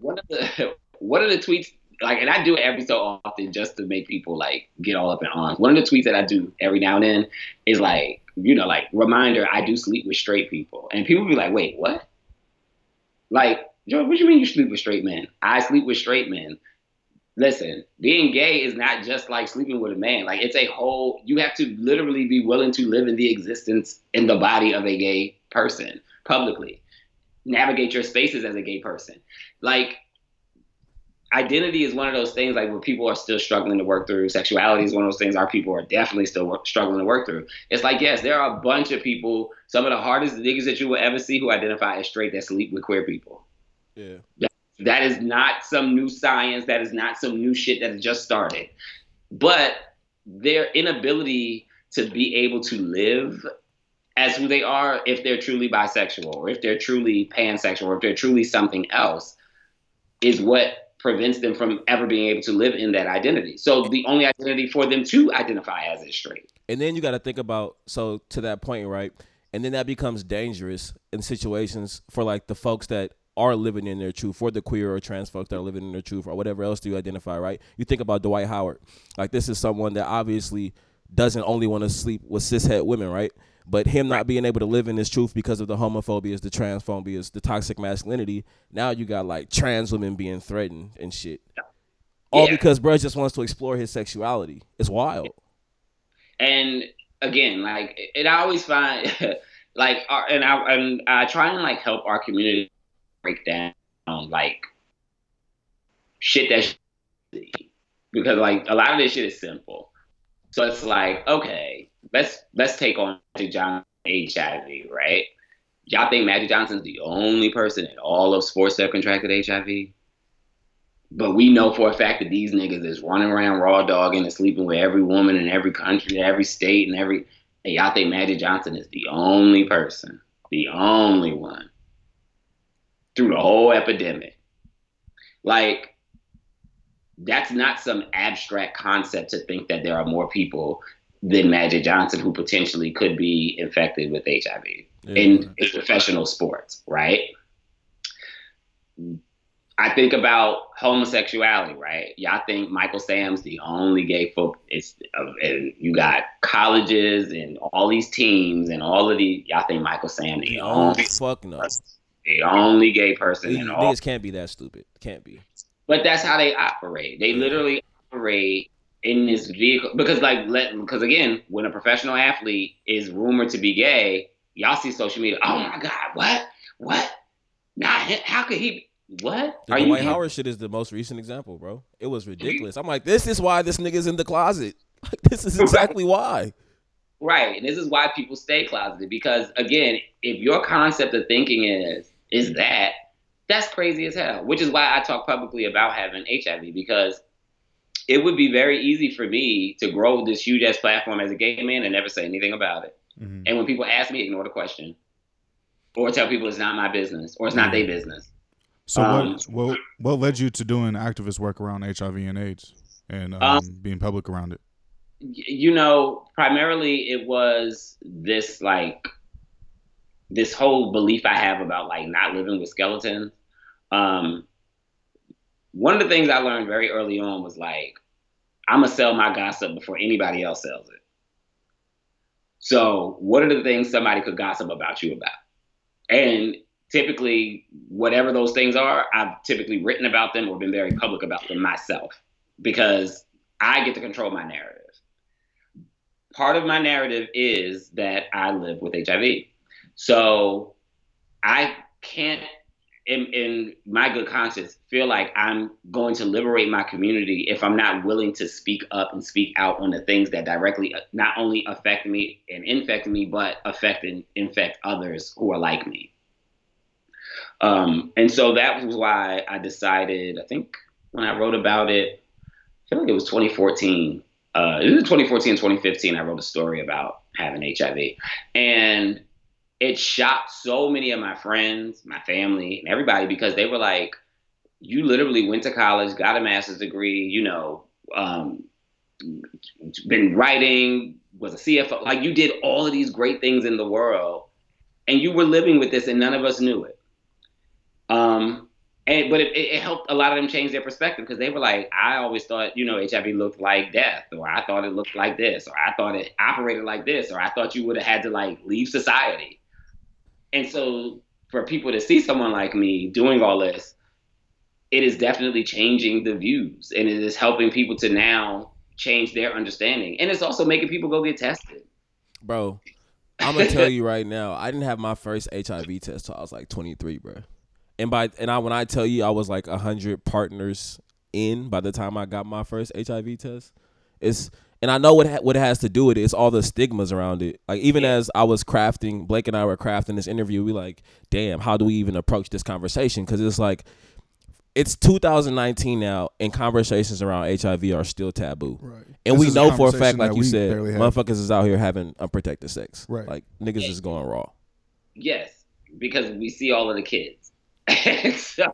one of the one of the tweets, like, and I do it every so often just to make people like get all up in arms. One of the tweets that I do every now and then is like, you know, like reminder, I do sleep with straight people, and people be like, "Wait, what?" Like, Joe, what do you mean you sleep with straight men? I sleep with straight men. Listen, being gay is not just like sleeping with a man. Like it's a whole you have to literally be willing to live in the existence in the body of a gay person publicly. Navigate your spaces as a gay person. Like identity is one of those things like where people are still struggling to work through. Sexuality is one of those things our people are definitely still work, struggling to work through. It's like yes, there are a bunch of people, some of the hardest niggas that you will ever see who identify as straight that sleep with queer people. Yeah. That is not some new science. That is not some new shit that has just started. But their inability to be able to live as who they are, if they're truly bisexual, or if they're truly pansexual, or if they're truly something else, is what prevents them from ever being able to live in that identity. So the only identity for them to identify as is straight. And then you got to think about so to that point, right? And then that becomes dangerous in situations for like the folks that are living in their truth, for the queer or trans folks that are living in their truth, or whatever else do you identify, right? You think about Dwight Howard. Like this is someone that obviously doesn't only want to sleep with cishet women, right? But him not being able to live in his truth because of the homophobias, the transphobias, the toxic masculinity. Now you got like trans women being threatened and shit. All Yeah. because bro just wants to explore his sexuality. It's wild. and again like and i always find like and i and i try and like help our community break down like shit that because like a lot of this shit is simple so it's like okay let's let's take on Magic Johnson hiv right y'all think magic johnson's the only person in all of sports that contracted hiv but we know for a fact that these niggas is running around raw dogging and sleeping with every woman in every country, every state, and every. And y'all think Magic Johnson is the only person, the only one through the whole epidemic. Like, that's not some abstract concept to think that there are more people than Magic Johnson who potentially could be infected with HIV in, in professional sports, right? I think about homosexuality, right? Y'all think Michael Sam's the only gay folk. It's uh, and you got colleges and all these teams and all of the. Y'all think Michael Sam the Oh only fuck no. the only gay person These in all. niggas can't be that stupid. Can't be. But that's how they operate. They literally operate in this vehicle because, like, let because again, when a professional athlete is rumored to be gay, y'all see social media. Oh my God, what, what? Not him. How could he? What The are you? Howard shit is the most recent example, bro. It was ridiculous. I'm like, this is why this nigga's in the closet. Like, this is exactly why. right. And this is why people stay closeted because again, if your concept of thinking is is that that's crazy as hell. Which is why I talk publicly about having HIV because it would be very easy for me to grow this huge ass platform as a gay man and never say anything about it. Mm-hmm. And when people ask me, ignore the question, or tell people it's not my business or it's not their business. So um, what, what what led you to doing activist work around HIV and AIDS and um, um, being public around it? You know, primarily it was this like this whole belief I have about like not living with skeletons. Um, one of the things I learned very early on was like, I'm gonna sell my gossip before anybody else sells it. So, what are the things somebody could gossip about you about? And typically, whatever those things are, I've typically written about them or been very public about them myself because I get to control my narrative. Part of my narrative is that I live with HIV. So I can't in, in my good conscience feel like I'm going to liberate my community if I'm not willing to speak up and speak out on the things that directly uh, not only affect me and infect me, but affect and infect others who are like me. Um, and so that was why I decided, I think when I wrote about it, I feel like it was 2014. Uh, it was 2014, 2015. I wrote a story about having HIV. And it shocked so many of my friends, my family, and everybody because they were like, "You literally went to college, got a master's degree, you know, um, been writing, was a CFO, like you did all of these great things in the world, and you were living with this, and none of us knew it." Um, and but it, it helped a lot of them change their perspective because they were like, I always thought, you know, HIV looked like death, or I thought it looked like this, or I thought it operated like this, or I thought you would have had to like leave society and so for people to see someone like me doing all this, it is definitely changing the views and it is helping people to now change their understanding. And it's also making people go get tested. Bro, I'm gonna tell you right now, I didn't have my first HIV test till I was like 23, bro. And by and I when I tell you I was like 100 partners in by the time I got my first HIV test, it's and I know what ha- what it has to do with it. It's all the stigmas around it. Like even yeah. as I was crafting, Blake and I were crafting this interview. We like, damn, how do we even approach this conversation? Because it's like, it's 2019 now, and conversations around HIV are still taboo. Right. And this we know for a fact, like you said, motherfuckers is out here having unprotected sex. Right. Like niggas yeah. is going raw. Yes, because we see all of the kids. and so,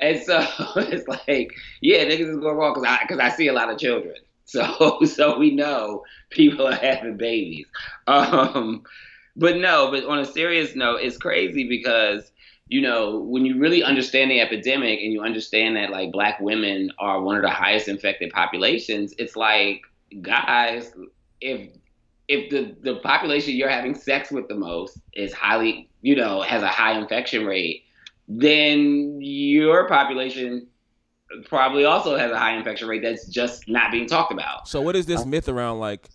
and so it's like, yeah, niggas is going raw because I because I see a lot of children. So so we know people are having babies. Um, but no, but on a serious note, it's crazy because you know when you really understand the epidemic and you understand that like black women are one of the highest infected populations, it's like guys, if if the the population you're having sex with the most is highly you know has a high infection rate, then your population probably also has a high infection rate that's just not being talked about. So what is this uh, myth around like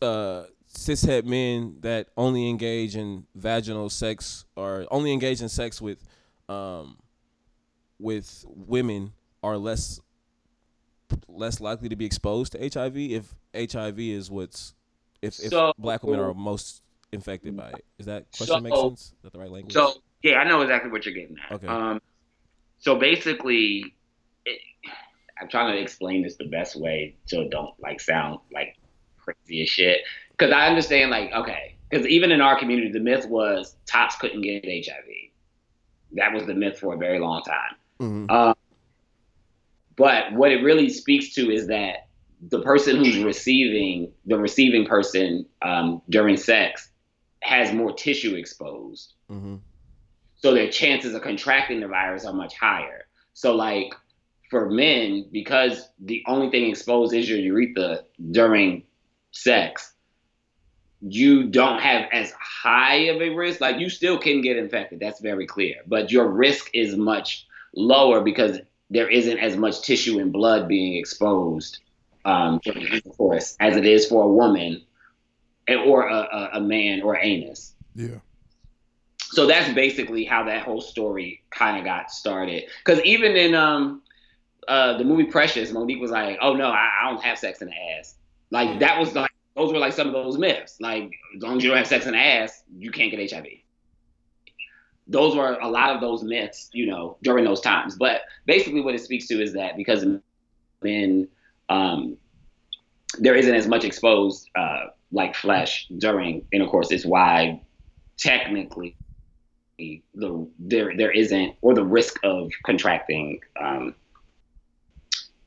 uh, cishet men that only engage in vaginal sex or only engage in sex with um, with women are less less likely to be exposed to HIV if HIV is what's if, if so, black women are most infected by it. Is that question so, make sense? Is that the right language? So yeah, I know exactly what you're getting at. Okay. Um, so basically, I'm trying to explain this the best way so it don't like sound like crazy as shit. Because I understand, like, okay, because even in our community, the myth was tops couldn't get HIV. That was the myth for a very long time. Mm-hmm. Um, but what it really speaks to is that the person who's receiving the receiving person um, during sex has more tissue exposed. Mm-hmm. So their chances of contracting the virus are much higher. So like for men, because the only thing exposed is your urethra during sex, you don't have as high of a risk. Like you still can get infected, that's very clear. But your risk is much lower because there isn't as much tissue and blood being exposed um, intercourse as it is for a woman or a, a, a man or anus. Yeah. So that's basically how that whole story kind of got started. Because even in um, uh, the movie Precious, Mo'Nique was like, "Oh no, I, I, don't have sex in the ass." Like that was like those were like some of those myths. Like as long as you don't have sex in the ass, you can't get HIV. Those were a lot of those myths, you know, during those times. But basically, what it speaks to is that because men, um, there isn't as much exposed uh, like flesh during intercourse, is why technically the there there isn't or the risk of contracting um,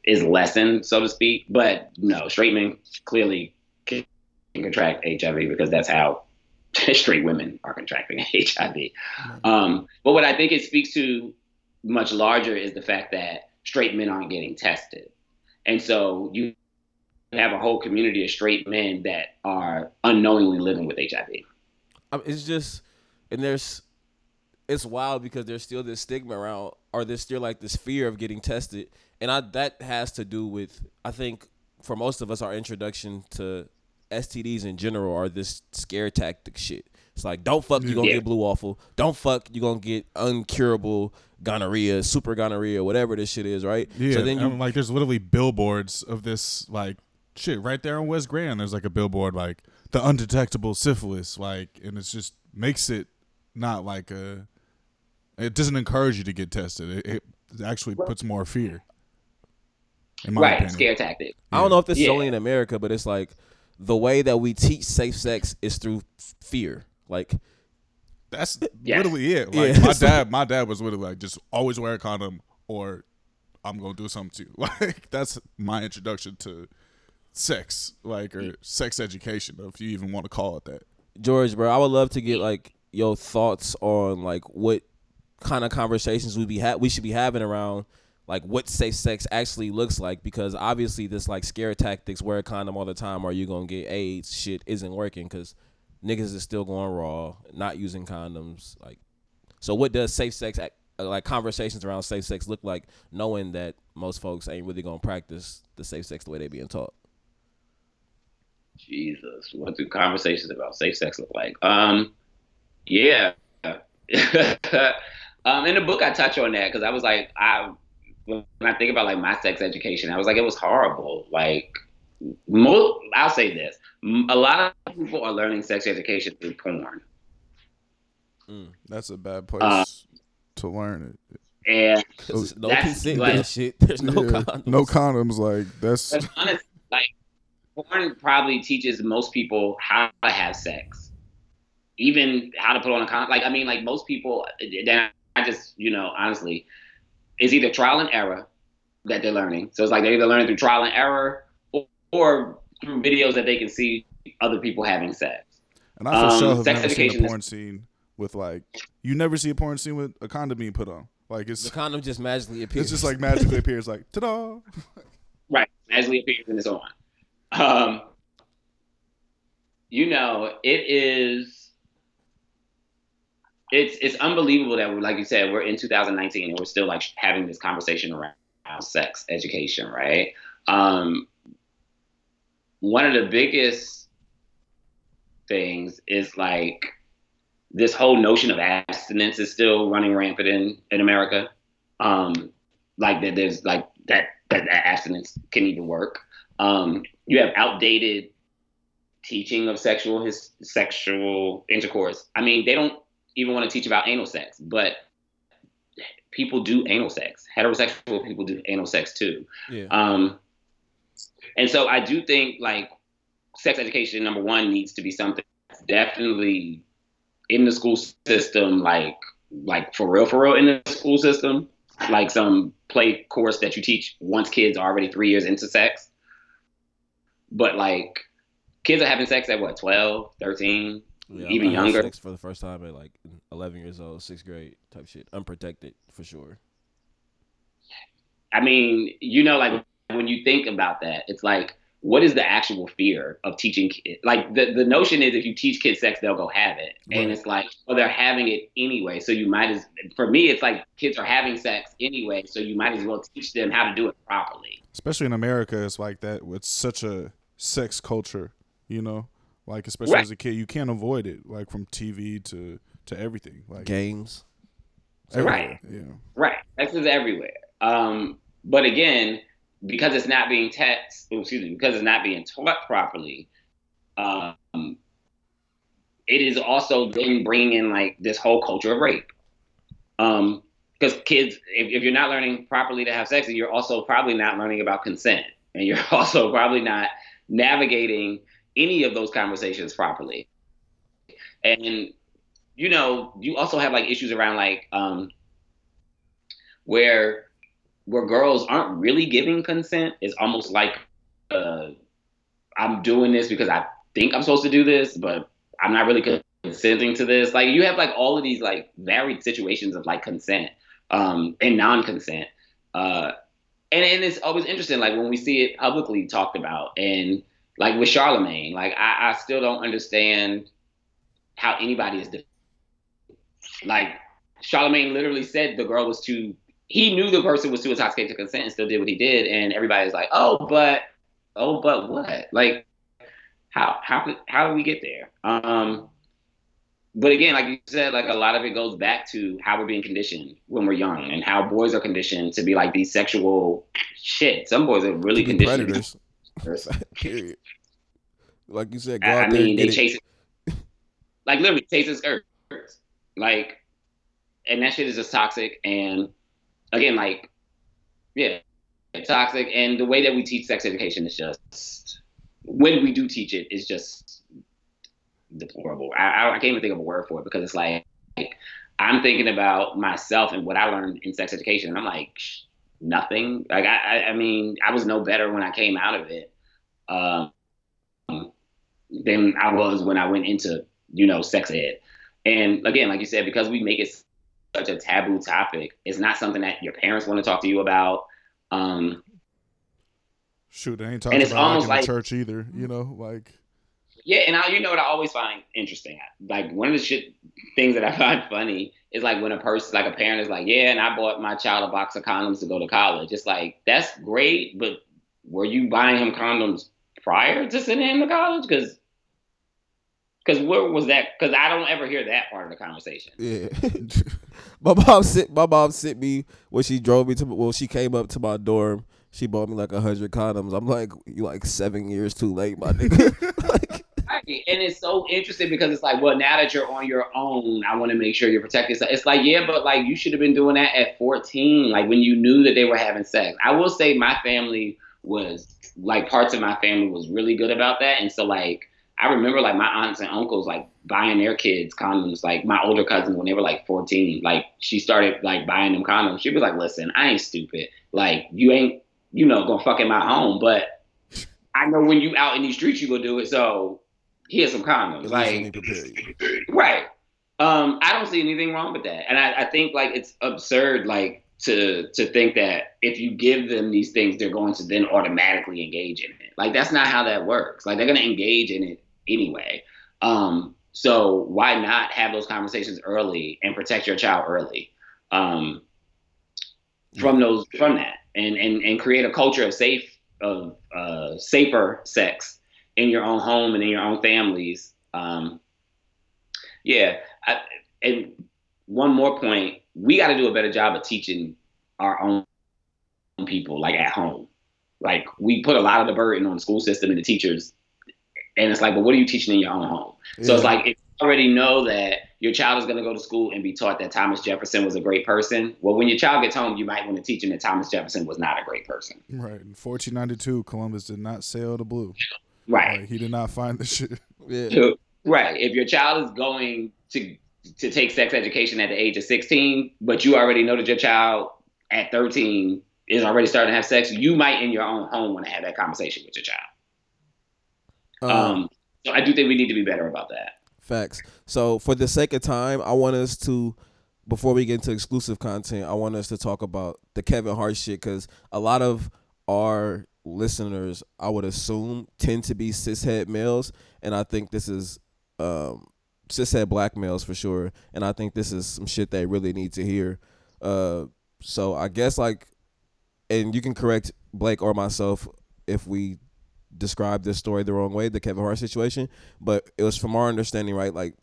is lessened, so to speak. But no, straight men clearly can contract HIV because that's how straight women are contracting HIV. Um, but what I think it speaks to much larger is the fact that straight men aren't getting tested, and so you have a whole community of straight men that are unknowingly living with HIV. Um, it's just, and there's, it's wild because there's still this stigma around, or there's still like this fear of getting tested, and I that has to do with I think for most of us our introduction to STDs in general are this scare tactic shit. It's like don't fuck, you gonna Yeah. get blue waffle. Don't fuck, you gonna get uncurable gonorrhea, super gonorrhea, whatever this shit is, right? Yeah, so then you like there's literally billboards of this like shit right there on West Grand. There's like a billboard like the undetectable syphilis, like, and it's just makes it not like a. It doesn't encourage you to get tested. It, it actually puts more fear. In my right, opinion. scare tactic. I don't know if this is only in America, but it's like the way that we teach safe sex is through fear. Like That's Yes. literally it. Like Yeah. my dad, my dad was literally like, just always wear a condom, or I'm gonna do something to you. Like that's my introduction to sex, like or sex education, if you even want to call it that. George, bro, I would love to get like your thoughts on like what kind of conversations we be ha- we should be having around like what safe sex actually looks like because obviously this like scare tactics wear a condom all the time or you gonna get AIDS shit isn't working because niggas is still going raw not using condoms like so what does safe sex act- like conversations around safe sex look like knowing that most folks ain't really gonna practice the safe sex the way they being taught Jesus, what do conversations about safe sex look like? Um, yeah. um, in the book, I touch on that because I was like, I when I think about like my sex education, I was like, it was horrible. Like, most, I'll say this: a lot of people are learning sex education through porn, That's a bad place Uh, to learn it. and 'Cause no That's consent like- that shit there's no Yeah, condoms no condoms. Like that's That's honest. Like, porn probably teaches most people how to have sex, even how to put on a condom. Like, I mean, like most people. Then I just, you know, honestly, it's either trial and error that they're learning. So it's like they're either learning through trial and error or, or through videos that they can see other people having sex. And I for Um, sure have sex never seen education a is- porn scene with like you never see a porn scene with a condom being put on. Like it's the condom just magically appears it's just like magically appears like ta-da. Right, magically appears and it's on. Um, you know, it is. It's it's unbelievable that we're like you said we're in 2019 and we're still like having this conversation around, around sex education, right? Um, one of the biggest things is like this whole notion of abstinence is still running rampant in in America. Um, like that there's like that that, that abstinence can even work. Um, you have outdated teaching of sexual his sexual intercourse. I mean, they don't even want to teach about anal sex, but people do anal sex. Heterosexual people do anal sex too. yeah Um, and so I do think like sex education number one needs to be something that's definitely in the school system, like like for real, for real in the school system, like some play course that you teach once kids are already three years into sex. But like kids are having sex at what 12, 13, Yeah, even younger. sex for the first time at like 11 years old, sixth grade type shit, unprotected for sure. I mean, you know, like when you think about that, it's like, what is the actual fear of teaching kids? Like the, the notion is if you teach kids sex, they'll go have it. And it's like, well, they're having it anyway. So you might as, for me, it's like kids are having sex anyway. So you might as well teach them how to do it properly. Especially in America, it's like that with such a sex culture, you know? Like especially Right. as a kid, you can't avoid it, like from TV to to everything. Like Games. everywhere. Right. Yeah. Right. Sex is everywhere. Um, but again, because it's not being taught, excuse me, because it's not being taught properly, um, it is also then bringing in like this whole culture of rape. Um, because kids, if, if you're not learning properly to have sex, and you're also probably not learning about consent, and you're also probably not navigating any of those conversations properly. And you know, you also have like issues around like um, where where girls aren't really giving consent. It's almost like uh, I'm doing this because I think I'm supposed to do this, but I'm not really consenting to this. Like you have like all of these like varied situations of like consent um, and non-consent. Uh, and, and it's always interesting, like when we see it publicly talked about, and like with Charlemagne, like I, I still don't understand how anybody is like Charlemagne literally said the girl was too. He knew the person was too intoxicated to consent and still did what he did, and everybody's like, "Oh, but, oh, but what? Like, how how how do we get there?" Um, but again, like you said, like a lot of it goes back to how we're being conditioned when we're young, and how boys are conditioned to be like these sexual shit. Some boys are really conditioned. Predators. Period. Like you said, I, I mean, they chase it. like literally chasing skirts. Like, and that shit is just toxic. And again, like, yeah, toxic. And the way that we teach sex education is just, when we do teach it, is just deplorable. I, I can't even think of a word for it because it's like, like I'm thinking about myself and what I learned in sex education. And I'm like, nothing. Like, I, I mean, I was no better when I came out of it. Um, than I was when I went into, you know, sex ed. And again, like you said, because we make it such a taboo topic, it's not something that your parents want to talk to you about. Um, Shoot, they ain't talking about like in like, the church either. You know, like. Yeah, and I, you know what I always find interesting, like one of the shit things that I find funny is like when a person, like a parent, is like, "Yeah, and I bought my child a box of condoms to go to college." It's like that's great, but were you buying him condoms prior to sending him to college? Because because where was that? Because I don't ever hear that part of the conversation. Yeah, my mom sent my mom sent me when she drove me to well she came up to my dorm. She bought me like a hundred condoms. I'm like, you like seven years too late, my nigga. like, and it's so interesting because it's like, well, now that you're on your own, I want to make sure you're protected. So it's like, yeah, but like you should have been doing that at 14, like when you knew that they were having sex. I will say my family was like parts of my family was really good about that, and so like I remember like my aunts and uncles like buying their kids condoms. Like my older cousin when they were like 14, like she started like buying them condoms. She was like, "Listen, I ain't stupid. Like you ain't, you know, gonna fuck in my home, but I know when you out in these streets you gonna do it. So here's some condoms. Like right. Um, I don't see anything wrong with that, and I, I think like it's absurd. Like to to think that if you give them these things, they're going to then automatically engage in it. Like that's not how that works. Like they're going to engage in it anyway. Um, so why not have those conversations early and protect your child early um, from those from that and, and and create a culture of safe of uh, safer sex in your own home and in your own families. Um, yeah, I, and one more point, we got to do a better job of teaching our own people like at home. Like we put a lot of the burden on the school system and the teachers and it's like, but what are you teaching in your own home? Yeah. So it's like, if you already know that your child is going to go to school and be taught that Thomas Jefferson was a great person, well, when your child gets home, you might want to teach him that Thomas Jefferson was not a great person. Right. In 1492, Columbus did not sail the blue. Right. he did not find the shit. Yeah. right. If your child is going to to take sex education at the age of 16, but you already know that your child at 13 is already starting to have sex, you might in your own home want to have that conversation with your child. Um, um, so I do think we need to be better about that. Facts. So for the sake of time, I want us to, before we get into exclusive content, I want us to talk about the Kevin Hart shit because a lot of our listeners, I would assume, tend to be cishet males, and I think this is um, cishet black males for sure, and I think this is some shit they really need to hear. Uh, so I guess like, and you can correct Blake or myself if we describe this story the wrong way, the Kevin Hart situation. But it was from our understanding, right? Like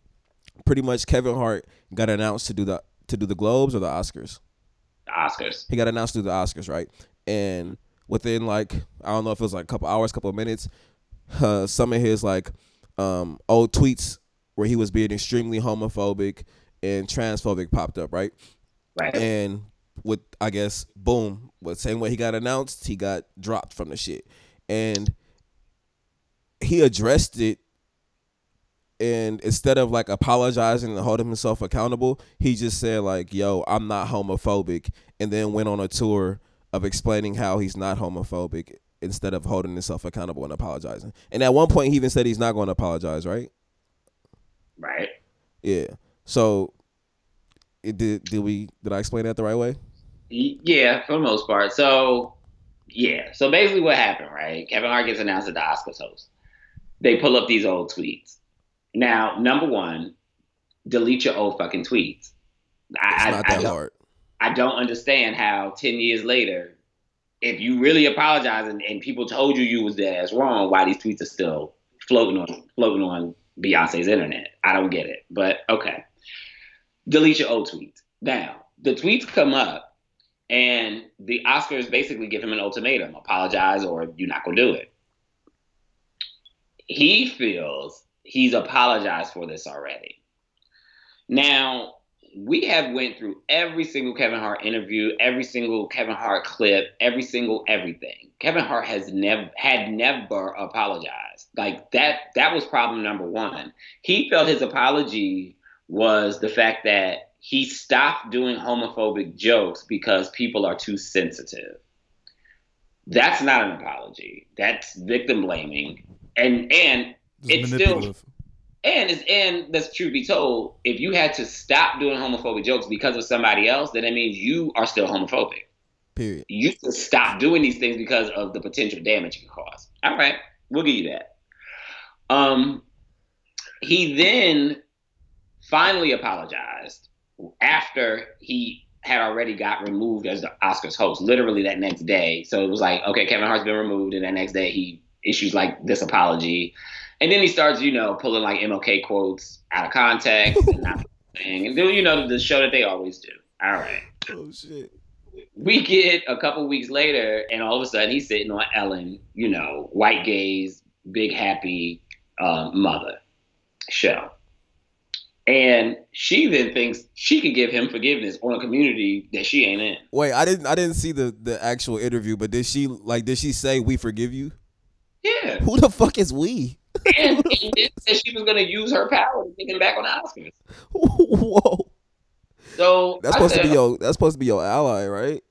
pretty much Kevin Hart got announced to do the to do the Globes or the Oscars. The Oscars. He got announced to do the Oscars, right? And within like I don't know if it was like a couple hours, couple of minutes, uh, some of his like um, old tweets where he was being extremely homophobic and transphobic popped up, right? Right. And with I guess boom, with same way he got announced, he got dropped from the shit, and he addressed it. And instead of like apologizing and holding himself accountable, he just said like, "Yo, I'm not homophobic," and then went on a tour of explaining how he's not homophobic instead of holding himself accountable and apologizing. And at one point, he even said he's not going to apologize, right? Right. Yeah. So, it did did we did I explain that the right way? Yeah, for the most part. So, yeah. So basically, what happened, right? Kevin Hart gets announced as the Oscars host. They pull up these old tweets. Now, number one, delete your old fucking tweets. It's I, not I, I that don't, hard. I don't understand how ten years later, if you really apologize and, and people told you you was dead ass wrong, why these tweets are still floating on floating on Beyonce's internet. I don't get it. But okay. Delete your old tweets. Now, the tweets come up and the Oscars basically give him an ultimatum apologize or you're not going to do it. He feels he's apologized for this already. Now, we have went through every single Kevin Hart interview, every single Kevin Hart clip, every single everything. Kevin Hart has never had never apologized. Like that that was problem number 1. He felt his apology was the fact that he stopped doing homophobic jokes because people are too sensitive. That's not an apology. That's victim blaming. And and Just It's still-. And it's and let's truth be told, if you had to stop doing homophobic jokes because of somebody else, then it means you are still homophobic. Period. You should stop doing these things because of the potential damage it can cause. All right, we'll give you that. Um, he then finally apologized after he had already got removed as the Oscars host, literally that next day. So it was like, okay, Kevin Hart's been removed, and that next day he issues like this apology, and then he starts, you know, pulling like MLK quotes out of context and not saying, and then you know the show that they always do. All right Oh shit. we get a couple weeks later, and all of a sudden he's sitting on Ellen, you know, white gaze, big happy um, mother show. And she then thinks she can give him forgiveness on a community that she ain't in. Wait, I didn't I didn't see the the actual interview, but did she like did she say we forgive you? Yeah. Who the fuck is we? And, said she was going to use her power to get him back on the Oscars. Whoa. So That's I supposed to be your that's supposed to be your ally, right?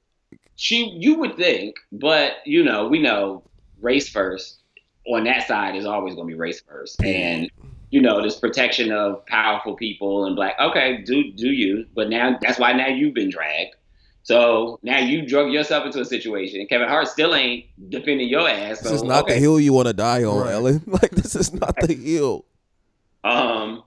she you would think, but you know, we know race first on that side is always going to be race first, and you know this protection of powerful people and black. Okay, do do you? But now that's why now you've been dragged. So now you drug yourself into a situation. Kevin Hart still ain't defending your ass. This is not okay. the hill you want to die on, Right. Ellen. Like this is not the hill. Um,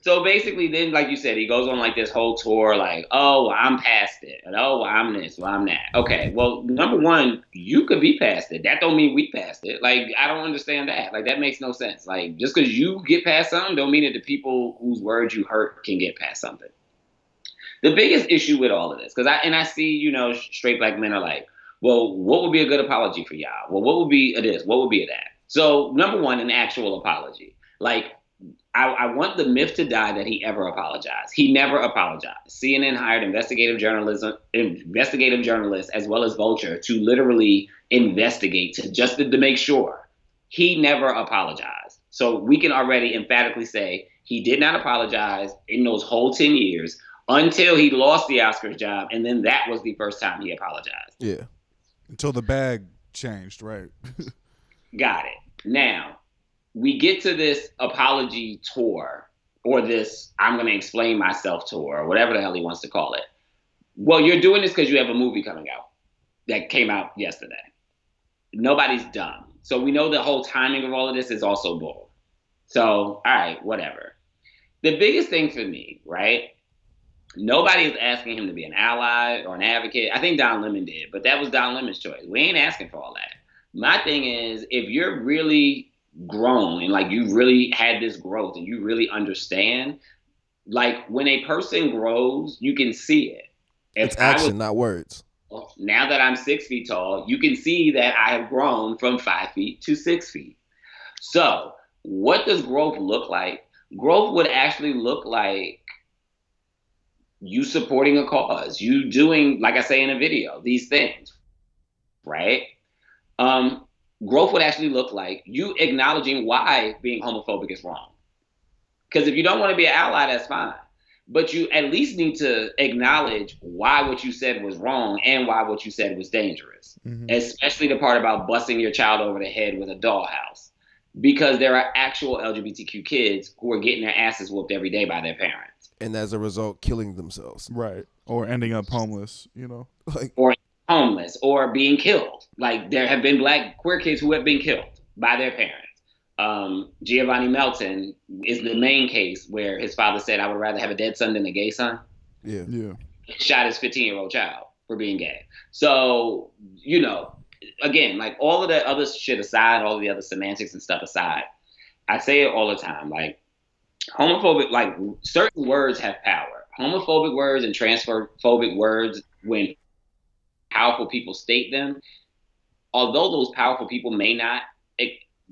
so basically, then, like you said, he goes on like this whole tour, like, oh, well, I'm past it, and oh, well, I'm this, well, I'm that. Okay, well, number one, you could be past it. That don't mean we past it. Like, I don't understand that. Like, that makes no sense. Like, just because you get past something, don't mean that the people whose words you hurt can get past something. The biggest issue with all of this, because I and I see, you know, straight black men are like, well, what would be a good apology for y'all? Well, what would be a this? What would be a that? So, number one, an actual apology. Like, I, I want the myth to die that he ever apologized. He never apologized. CNN hired investigative journalism, investigative journalists as well as Vulture to literally investigate to just to, to make sure he never apologized. So we can already emphatically say he did not apologize in those whole ten years until he lost the Oscars job, and then that was the first time he apologized. Yeah. Until the bag changed, right? Got it. Now, we get to this apology tour or this I'm going to explain myself tour or whatever the hell he wants to call it. Well, you're doing this because you have a movie coming out that came out yesterday. Nobody's dumb. So we know the whole timing of all of this is also bull. So, all right, whatever. The biggest thing for me, right? Nobody is asking him to be an ally or an advocate. I think Don Lemon did, but that was Don Lemon's choice. We ain't asking for all that. My thing is, if you're really grown and like you really had this growth and you really understand, like when a person grows, you can see it. If It's I was- action, not words. well, now that I'm six feet tall, you can see that I have grown from five feet to six feet. So what does growth look like? Growth would actually look like you supporting a cause, you doing, like I say in a video, these things, right? Um, growth would actually look like you acknowledging why being homophobic is wrong. Because if you don't want to be an ally, that's fine. But you at least need to acknowledge why what you said was wrong and why what you said was dangerous. Mm-hmm. Especially the part about busting your child over the head with a dollhouse. Because there are actual LGBTQ kids who are getting their asses whooped every day by their parents. And as a result, killing themselves. Right. Or ending up homeless, you know? Like or homeless or being killed. Like there have been black queer kids who have been killed by their parents. Um, Giovanni Melton is the main case where his father said, "I would rather have a dead son than a gay son." Yeah, yeah. Shot his 15 year old child for being gay. So you know, again, like all of that other shit aside, all of the other semantics and stuff aside, I say it all the time. Like homophobic, like certain words have power. Homophobic words and transphobic words, when powerful people state them, although those powerful people may not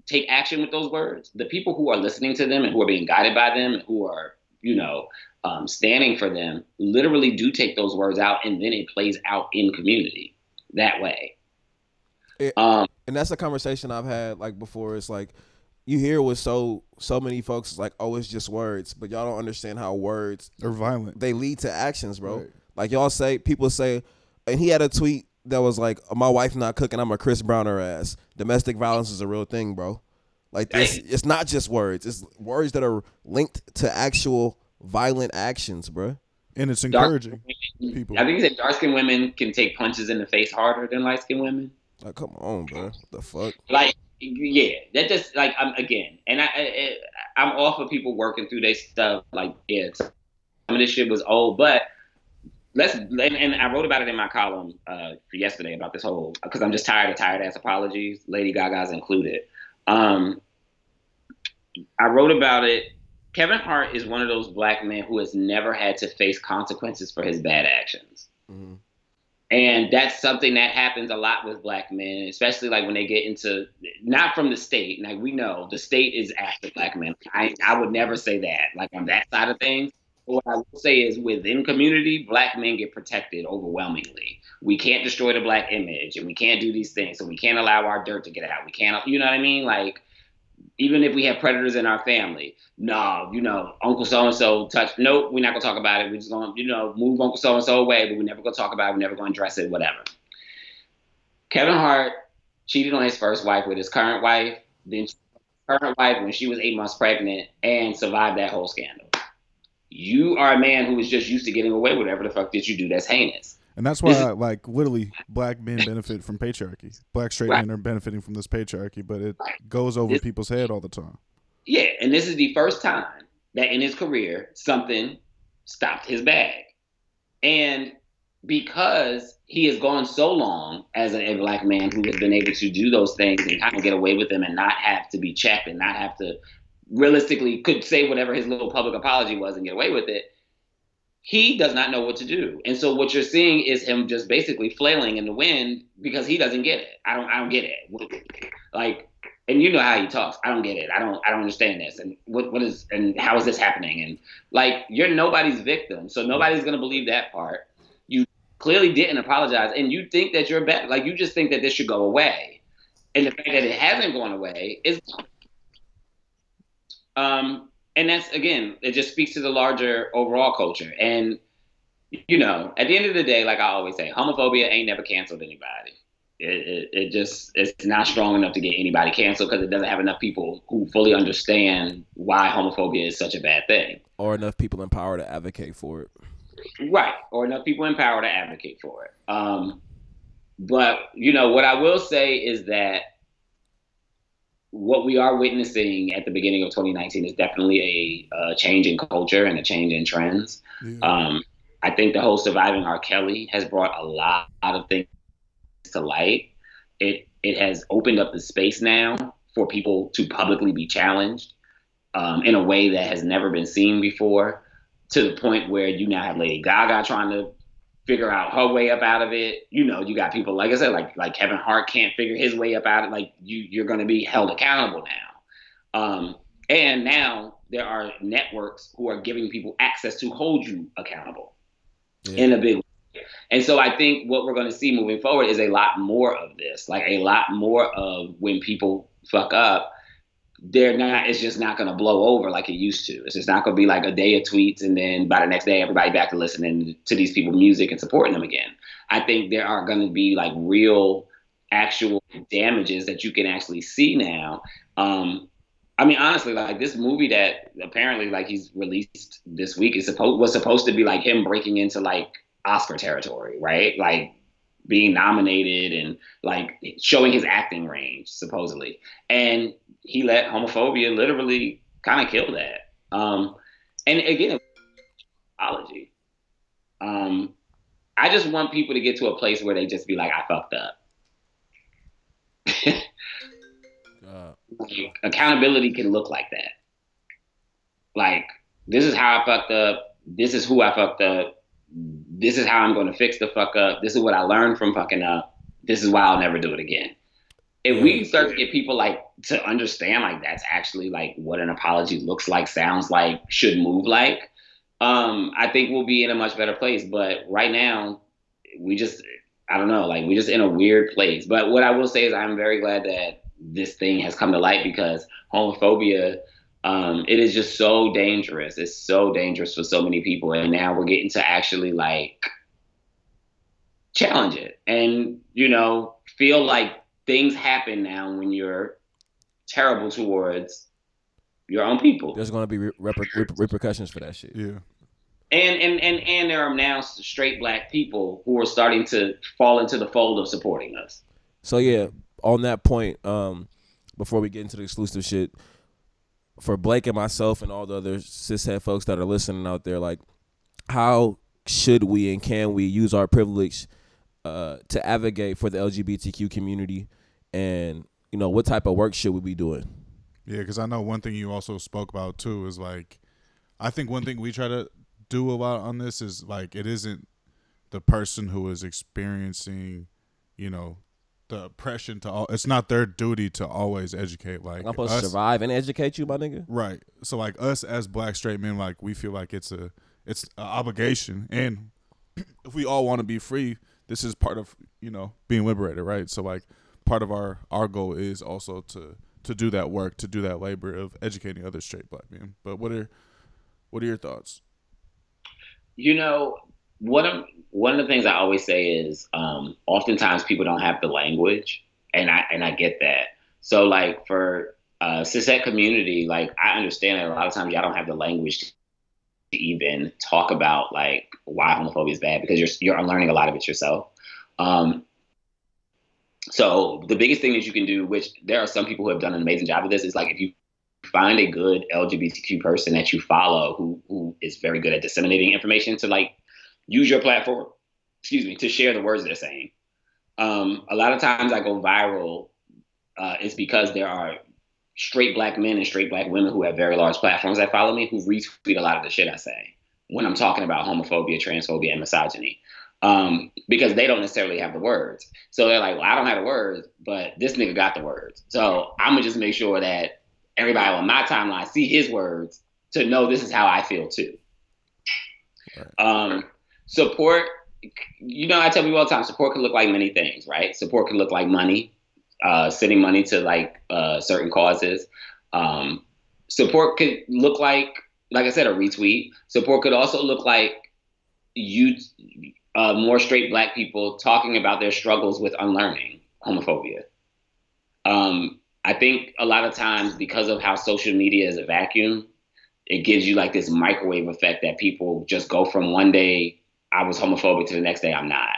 take action with those words, the people who are listening to them and who are being guided by them and who are, you know, um, standing for them literally do take those words out and then it plays out in community that way. It, um, and that's a conversation I've had like before. It's like you hear with so so many folks like, oh, it's just words, but y'all don't understand how words are violent. They lead to actions, bro. Right. Like y'all say, people say, and he had a tweet that was like, "My wife not cooking, I'm a Chris Browner ass." Domestic violence is a real thing, bro. Like this, it's not just words; it's words that are linked to actual violent actions, bro. And it's encouraging women, people. I think he said dark skinned women can take punches in the face harder than light skinned women. Like, come on, bro. the fuck? Like, yeah, that just like I'm again, and I, I I'm all for people working through their stuff. Like, yeah, some of this shit was old, but let's and, and, I wrote about it in my column uh, for yesterday about this whole because I'm just tired of tired ass apologies, Lady Gaga's included. Um, I wrote about it. Kevin Hart is one of those black men who has never had to face consequences for his bad actions. Mm-hmm. And that's something that happens a lot with black men, especially like when they get into not from the state. Like we know the state is after black men. I, I would never say that, like on that side of things what I will say is within community, black men get protected overwhelmingly. We can't destroy the black image and we can't do these things. So we can't allow our dirt to get out. We can't, you know what I mean? Like, even if we have predators in our family, no, you know, Uncle so and so touch. Nope, we're not gonna talk about it. We're just gonna, you know, move Uncle so and so away, but we're never gonna talk about it. We're never gonna address it, whatever. Kevin Hart cheated on his first wife with his current wife, then current wife when she was eight months pregnant, and survived that whole scandal you are a man who is just used to getting away with whatever the fuck did you do that's heinous. And that's why, is, like, literally, black men benefit from patriarchy. Black straight right. men are benefiting from this patriarchy, but it goes over this, people's head all the time. Yeah, and this is the first time that in his career something stopped his bag, and because he has gone so long as a, a black man who has been able to do those things and kind of get away with them and not have to be checked and not have to realistically could say whatever his little public apology was and get away with it. He does not know what to do. And so what you're seeing is him just basically flailing in the wind because he doesn't get it. I don't I don't get it. Like and you know how he talks. I don't get it. I don't I don't understand this. And what what is and how is this happening? And like you're nobody's victim. So nobody's gonna believe that part. You clearly didn't apologize and you think that you're better. Like you just think that this should go away. And the fact that it hasn't gone away is um, and that's again, it just speaks to the larger overall culture. And you know, at the end of the day, like I always say, homophobia ain't never canceled anybody. It, it, it just it's not strong enough to get anybody canceled because it doesn't have enough people who fully understand why homophobia is such a bad thing, or enough people in power to advocate for it. Right, or enough people in power to advocate for it. Um, but you know what I will say is that what we are witnessing at the beginning of 2019 is definitely a, a change in culture and a change in trends. Yeah. Um, I think the whole surviving R. Kelly has brought a lot, of things to light. It it has opened up the space now for people to publicly be challenged um, in a way that has never been seen before. To the point where you now have Lady Gaga trying to figure out her way up out of it. You know, you got people like I said, like like Kevin Hart can't figure his way up out of it. Like you, you're going to be held accountable now. Um, And now there are networks who are giving people access to hold you accountable Yeah. in a big way. And so I think what we're going to see moving forward is a lot more of this, like a lot more of when people fuck up, they're not, it's just not going to blow over like it used to. It's just not going to be like a day of tweets and then by the next day, everybody back to listening to these people music and supporting them again. I think there are going to be like real, actual damages that you can actually see now. Um, I mean, honestly, like this movie that apparently like he's released this week is supposed was supposed to be like him breaking into like Oscar territory, right? Like being nominated and like showing his acting range, supposedly. And he let homophobia literally kind of kill that. Um, and again, apology. Um, I just want people to get to a place where they just be like, I fucked up. Uh, Like, accountability can look like that. Like, this is how I fucked up. This is who I fucked up. This is how I'm going to fix the fuck up. This is what I learned from fucking up. This is why I'll never do it again. If we start to get people like to understand like that's actually like what an apology looks like, sounds like, should move like, um, I think we'll be in a much better place. But right now, we just I don't know, like we're just in a weird place. But what I will say is I'm very glad that this thing has come to light because homophobia, um, it is just so dangerous. It's so dangerous for so many people, and now we're getting to actually like challenge it, and you know, feel like things happen now when you're terrible towards your own people. there's going to be reper- reper- repercussions for that shit. Yeah. And and and and there are now straight black people who are starting to fall into the fold of supporting us. So yeah, on that point, um, before we get into the exclusive shit, for Blake and myself and all the other cishet folks that are listening out there, like, how should we and can we use our privilege uh, to advocate for the LGBTQ community, and you know what type of work should we be doing? Yeah, because I know one thing you also spoke about too is like, I think one thing we try to do a lot on this is like it isn't the person who is experiencing, you know, the oppression to all. It's not their duty to always educate. Like I'm supposed us- to survive and educate you, my nigga. Right. So like us as black straight men, like we feel like it's a it's an obligation, and if we all want to be free, this is part of you know being liberated, right? So like part of our our goal is also to to do that work, to do that labor of educating other straight black men. But what are what are your thoughts? You know, one of one of the things I always say is, um, oftentimes people don't have the language, and I and I get that. So like for uh, cishet community, like I understand that a lot of times y'all don't have the language to even talk about like why homophobia is bad because you're you're unlearning a lot of it yourself. Um, so the biggest thing that you can do, which there are some people who have done an amazing job of this, is like if you find a good LGBTQ person that you follow who who is very good at disseminating information to like use your platform, excuse me, to share the words they're saying. Um, a lot of times I go viral uh, is because there are straight black men and straight black women who have very large platforms that follow me who retweet a lot of the shit I say when I'm talking about homophobia, transphobia, and misogyny. Um, because they don't necessarily have the words. So they're like, well, I don't have the words, but this nigga got the words. So I'm gonna just make sure that everybody on my timeline see his words to know this is how I feel too. Um, support, you know, I tell people all the time, support can look like many things, right? Support can look like money, uh, sending money to like uh, certain causes. Um, support could look like, like I said, a retweet. Support could also look like you, uh, more straight black people talking about their struggles with unlearning homophobia. Um, I think a lot of times because of how social media is a vacuum, it gives you like this microwave effect that people just go from one day I was homophobic to the next day I'm not.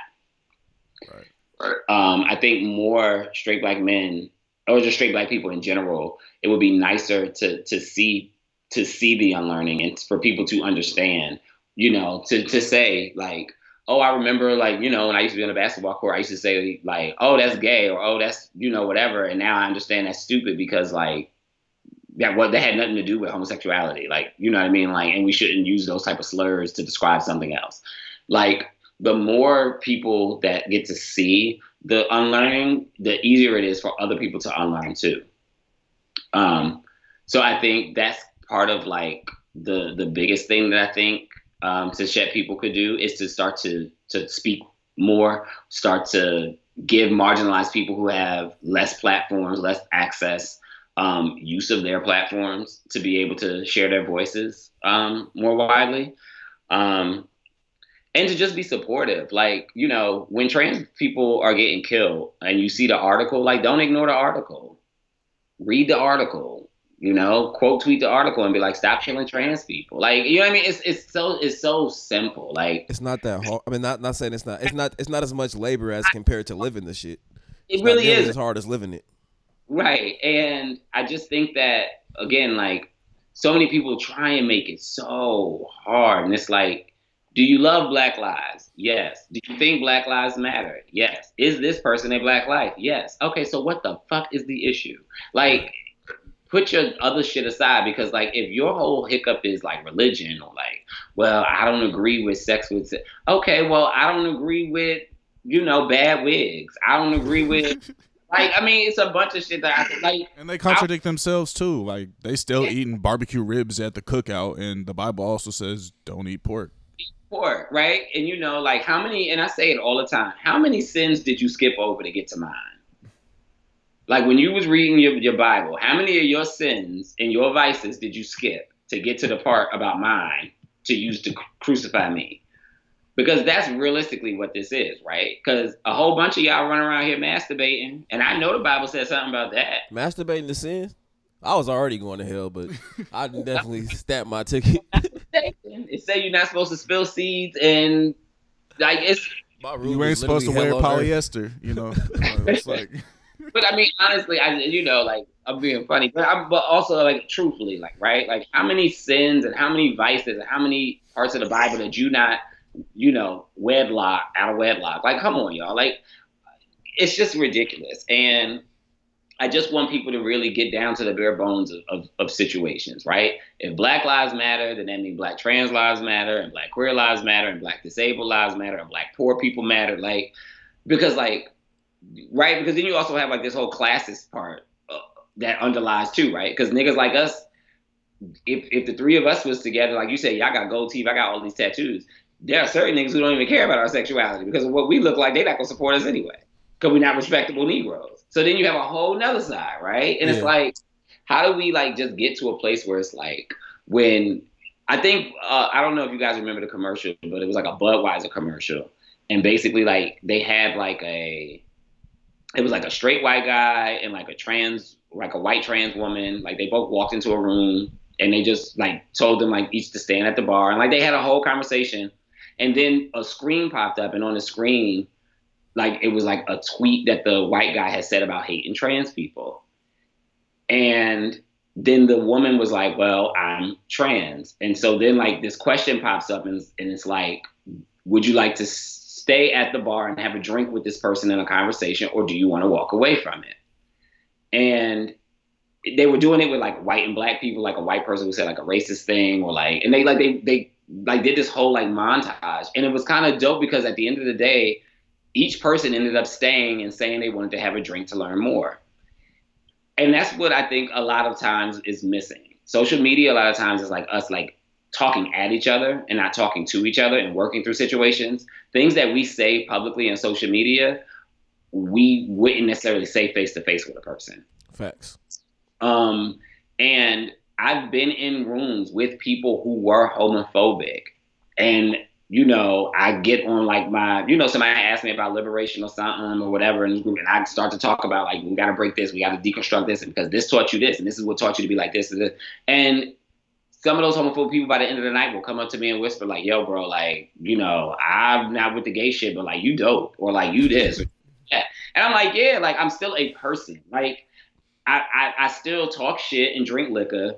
Right. Um, I think more straight black men or just straight black people in general, it would be nicer to to see to see the unlearning and for people to understand, you know, to to say like, oh, I remember like, you know, when I used to be on a basketball court, I used to say like, oh, that's gay or oh, that's you know whatever, and now I understand that's stupid because like that what that had nothing to do with homosexuality, like you know what I mean, like, and we shouldn't use those type of slurs to describe something else, like. The more people that get to see the unlearning, the easier it is for other people to unlearn too. Um, so I think that's part of like the the biggest thing that I think um, cishet people could do is to start to to speak more, start to give marginalized people who have less platforms, less access, um, use of their platforms to be able to share their voices um, more widely. Um, and to just be supportive. Like, you know, when trans people are getting killed and you see the article, like, don't ignore the article. Read the article, you know, quote tweet the article and be like, stop killing trans people. Like, you know what I mean? It's it's so it's so simple. Like It's not that hard. I mean, not not saying it's not. It's not. It's not as much labor as compared to living the shit. it really is. as hard as living it. Right. And I just think that again, like so many people try and make it so hard. And it's like, do you love black lives? Yes. Do you think black lives matter? Yes. Is this person a black life? Yes. Okay, so what the fuck is the issue? Like put your other shit aside because like if your whole hiccup is like religion or like, well, I don't agree with sex with se- okay, well, I don't agree with, you know, bad wigs. I don't agree with like I mean, it's a bunch of shit that I like. And they contradict themselves too. Like they still Yeah. eating barbecue ribs at the cookout, and the Bible also says don't eat pork. Pork, right? And you know, like how many? And I say it all the time. How many sins did you skip over to get to mine? Like when you was reading your, your Bible, how many of your sins and your vices did you skip to get to the part about mine to use to crucify me? Because that's realistically what this is, right? Because a whole bunch of y'all run around here masturbating, and I know the Bible says something about that. Masturbating the sin. I was already going to hell, but I definitely stamped my ticket. It say you're not supposed to spill seeds, and like it's My room You ain't supposed to wear hell earth. polyester. You know, it's like but I mean, honestly, I you know, like I'm being funny, but I'm but also like truthfully, like right, like how many sins and how many vices and how many parts of the Bible that you not, you know, wedlock out of wedlock? Like, come on, y'all, like it's just ridiculous, and I just want people to really get down to the bare bones of, of, of situations, right? If Black Lives Matter, then that means Black trans lives matter, and Black queer lives matter, and Black disabled lives matter, and Black poor people matter, like because like right? Because then you also have like this whole classist part uh, that underlies too, right? Because niggas like us, if if the three of us was together, like you said, y'all got gold teeth, I got all these tattoos. There are certain niggas who don't even care about our sexuality because of what we look like. They not gonna support us anyway because we're not respectable Negroes. So then you have a whole nother side, right? And it's like, how do we like just get to a place where it's like when I think uh, I don't know if you guys remember the commercial, but it was like a Budweiser commercial, and basically like they had like a it was like a straight white guy and like a trans like a white trans woman. Like they both walked into a room and they just like told them like each to stand at the bar. And like they had a whole conversation. And then a screen popped up and on the screen like it was like a tweet that the white guy had said about hating trans people. And then the woman was like well i'm trans. And so then like this question pops up and, and it's like would you like to stay at the bar and have a drink with this person in a conversation or do you want to walk away from it? And they were doing it with like white and black people like a white person who said like a racist thing or like and they like they they like did this whole like montage. And it was kind of dope because at the end of the day each person ended up staying and saying they wanted to have a drink to learn more and that's what i think a lot of times is missing social media a lot of times is like us like talking at each other and not talking to each other and working through situations things that we say publicly on social media we wouldn't necessarily say face to face with a person Facts. um, and I've been in rooms with people who were homophobic. And, you know, I get on like my, you know, somebody asked me about liberation or something or whatever group, and I start to talk about like, we got to break this, we got to deconstruct this, and because this taught you this, and this is what taught you to be like this and this. And some of those homophobic people by the end of the night will come up to me and whisper, like, yo, bro, like, you know, I'm not with the gay shit, but like, you dope, or like, you this. Yeah. And I'm like, yeah, like, I'm still a person. Like, I, I, I still talk shit and drink liquor.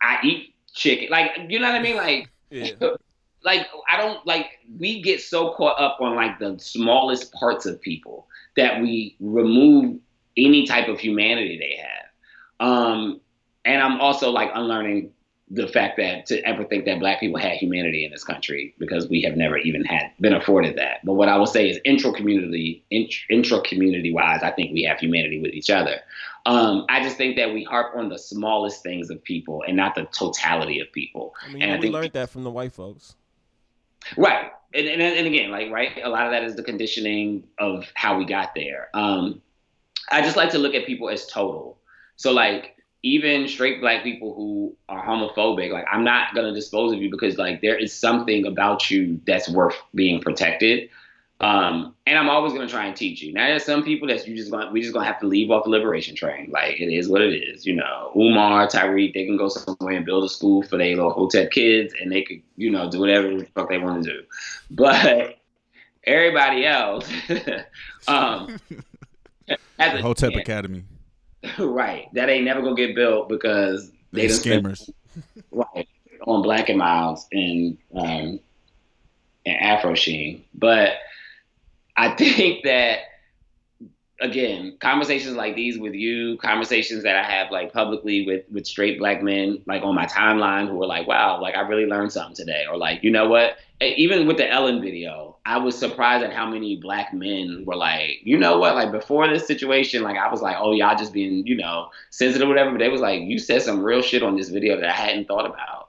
I eat chicken. Like, you know what I mean? Like, Yeah. like I don't like we get so caught up on like the smallest parts of people that we remove any type of humanity they have. Um and I'm also like unlearning the fact that to ever think that black people had humanity in this country because we have never even had been afforded that. But what I will say is intra community, intra community wise, I think we have humanity with each other. Um, I just think that we harp on the smallest things of people and not the totality of people. I mean, and we I think learned that from the white folks. Right. And, and, and again, like, right, a lot of that is the conditioning of how we got there. Um, I just like to look at people as total. So, like, even straight black people who are homophobic, like I'm not gonna dispose of you because like there is something about you that's worth being protected. Um, and I'm always gonna try and teach you. Now there's some people that you just gonna we just gonna have to leave off the liberation train. Like it is what it is, you know. Umar, Tariq, they can go somewhere and build a school for their little hotep kids and they could, you know, do whatever the fuck they want to do. But everybody else, um, Hotep Academy. right. That ain't never gonna get built because they, they scammers. right on Black and Milds and um, and Afro Sheen. But I think that again, conversations like these with you, conversations that I have like publicly with with straight black men, like on my timeline, who are like, "Wow, like I really learned something today," or like, you know what? Even with the Ellen video, I was surprised at how many black men were like, you know what? Like before this situation, like I was like, "Oh, y'all just being, you know, sensitive, whatever." But they was like, "You said some real shit on this video that I hadn't thought about."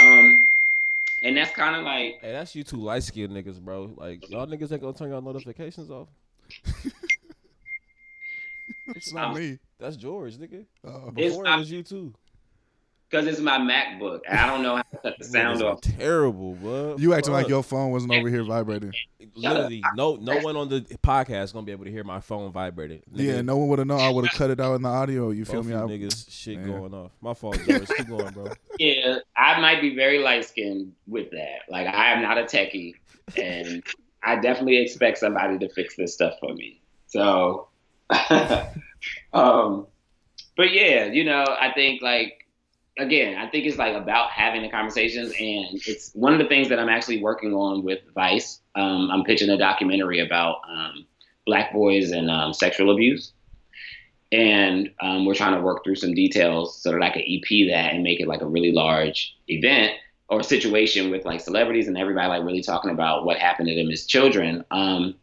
Um, and that's kind of like, hey, that's you two light skinned niggas, bro. Like y'all niggas ain't gonna turn your notifications off. It's not um, me. That's George, nigga. Uh, Before it was you too. Because it's my MacBook. I don't know how to cut the sound off. Terrible, bro. You acting like your phone wasn't over here vibrating. Literally, no, no one on the podcast is gonna be able to hear my phone vibrating. Nigga, yeah, no one would have known. I would have cut it out in the audio. You feel me? I, niggas, shit man. going off. My fault, George. Keep going, bro. Yeah, I might be very light skinned with that. Like, I am not a techie, and I definitely expect somebody to fix this stuff for me. So um, but yeah, you know, I think like again, I think it's like about having the conversations, and it's one of the things that I'm actually working on with Vice. Um, I'm pitching a documentary about um, black boys and um, sexual abuse, and um, we're trying to work through some details so that I can EP that and make it like a really large event or situation with like celebrities and everybody like really talking about what happened to them as children. Um,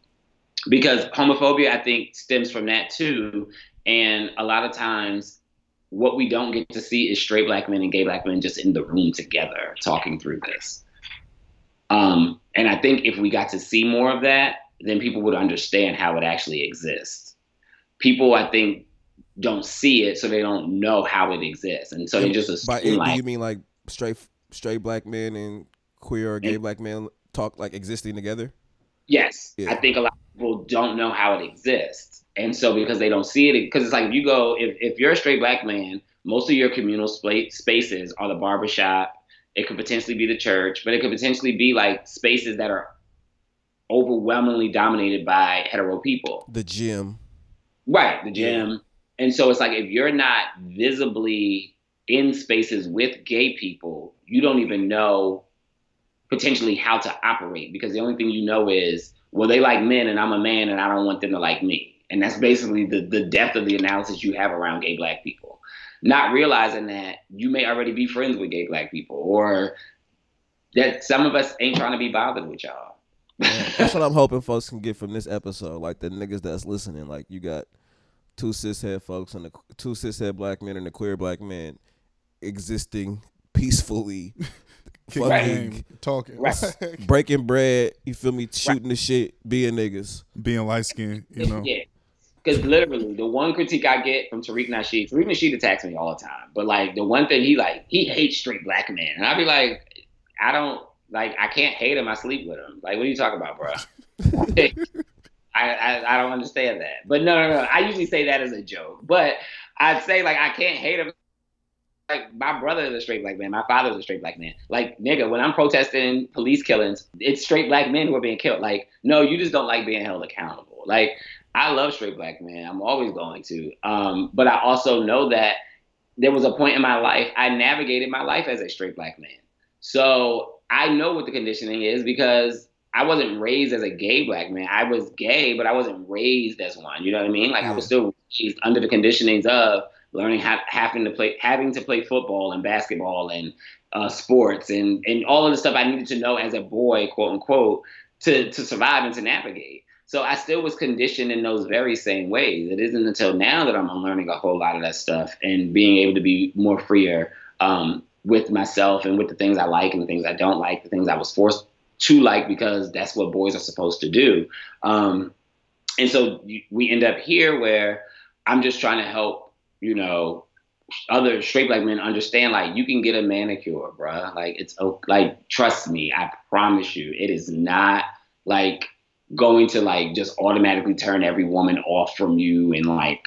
because homophobia, I think, stems from that too. And a lot of times, what we don't get to see is straight black men and gay black men just in the room together talking through this. Um, and I think if we got to see more of that, then people would understand how it actually exists. People, I think, don't see it, so they don't know how it exists, and so they just assume. By it, like, do you mean like straight straight black men and queer or gay and, black men talk like existing together? Yes, yeah. I think a lot of people don't know how it exists, and so because they don't see it, because it's like if you go, if if you're a straight black man, most of your communal spaces are the barbershop. It could potentially be the church, but it could potentially be like spaces that are overwhelmingly dominated by hetero people. The gym. Right, the gym. And so it's like if you're not visibly in spaces with gay people, you don't even know potentially how to operate because the only thing you know is well they like men and I'm a man and I don't want them to like me. And that's basically the, the depth of the analysis you have around gay black people. Not realizing that you may already be friends with gay black people or that some of us ain't trying to be bothered with y'all. that's what I'm hoping folks can get from this episode. Like the niggas that's listening. Like you got two cishet folks and the two cishet black men and a queer black man existing peacefully fucking talking, right. breaking bread. You feel me? Shooting right. the shit, being niggas, being light skinned. You know. Yeah. Because literally, the one critique I get from Tariq Nasheed, Tariq Nasheed attacks me all the time. But like the one thing he like, he hates straight black men, and I'd be like, I don't like, I can't hate him. I sleep with him. Like, what are you talking about, bro? I, I, I don't understand that. But no, no, no. I usually say that as a joke. But I'd say like I can't hate him like my brother is a straight black man. My father is a straight black man. Like nigga, when I'm protesting police killings, it's straight black men who are being killed. Like no, you just don't like being held accountable. Like I love straight black men. I'm always going to. Um, but I also know that there was a point in my life I navigated my life as a straight black man. So I know what the conditioning is because I wasn't raised as a gay black man. I was gay, but I wasn't raised as one. You know what I mean? Like I was still raised under the conditionings of learning how having to play having to play football and basketball and uh, sports and and all of the stuff I needed to know as a boy, quote unquote, to to survive and to navigate. So I still was conditioned in those very same ways. It isn't until now that I'm unlearning a whole lot of that stuff and being able to be more freer um, with myself and with the things I like and the things I don't like, the things I was forced to like because that's what boys are supposed to do. Um, and so we end up here where I'm just trying to help, you know, other straight black men understand like you can get a manicure, bruh. Like it's like trust me, I promise you, it is not like going to like just automatically turn every woman off from you and like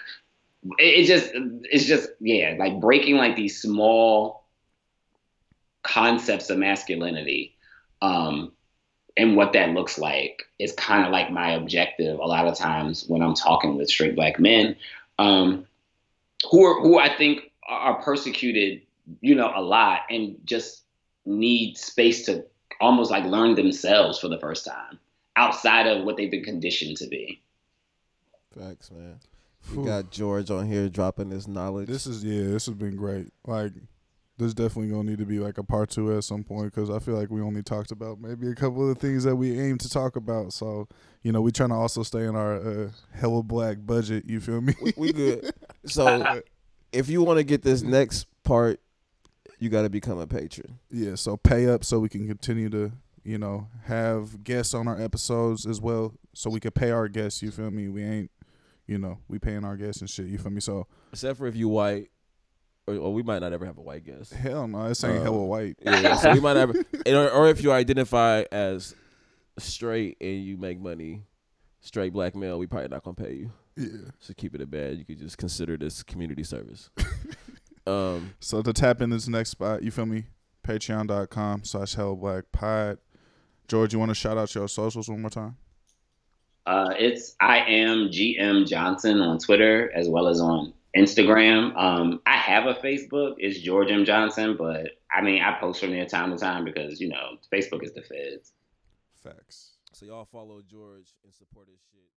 it, just it's just yeah like breaking like these small concepts of masculinity um and what that looks like is kind of like my objective a lot of times when i'm talking with straight black men um who are who i think are persecuted you know a lot and just need space to almost like learn themselves for the first time outside of what they've been conditioned to be. Facts, man. We got George on here dropping his knowledge. This is yeah, this has been great. Like, there's definitely gonna need to be like a part two at some point because I feel like we only talked about maybe a couple of the things that we aim to talk about. So, you know, we trying to also stay in our uh, hella black budget. You feel me? we, we good. So, if you want to get this next part, you got to become a patron. Yeah. So pay up so we can continue to you know, have guests on our episodes as well, so we could pay our guests. You feel me? We ain't, you know, we paying our guests and shit. You feel me? So except for if you white, or, or we might not ever have a white guest. Hell no, this ain't uh, hella white. Yeah, so we might never, or, or if you identify as straight and you make money, straight black male, we probably not gonna pay you. Yeah. So keep it a bad. You could just consider this community service. um. So to tap in this next spot, you feel me? Patreon.com slash hell black pod. George, you want to shout out your socials one more time? Uh, it's I am GM Johnson on Twitter as well as on Instagram. Um, I have a Facebook. It's George M Johnson, but I mean I post from there time to time because you know Facebook is the feds. Facts. So y'all follow George and support his shit.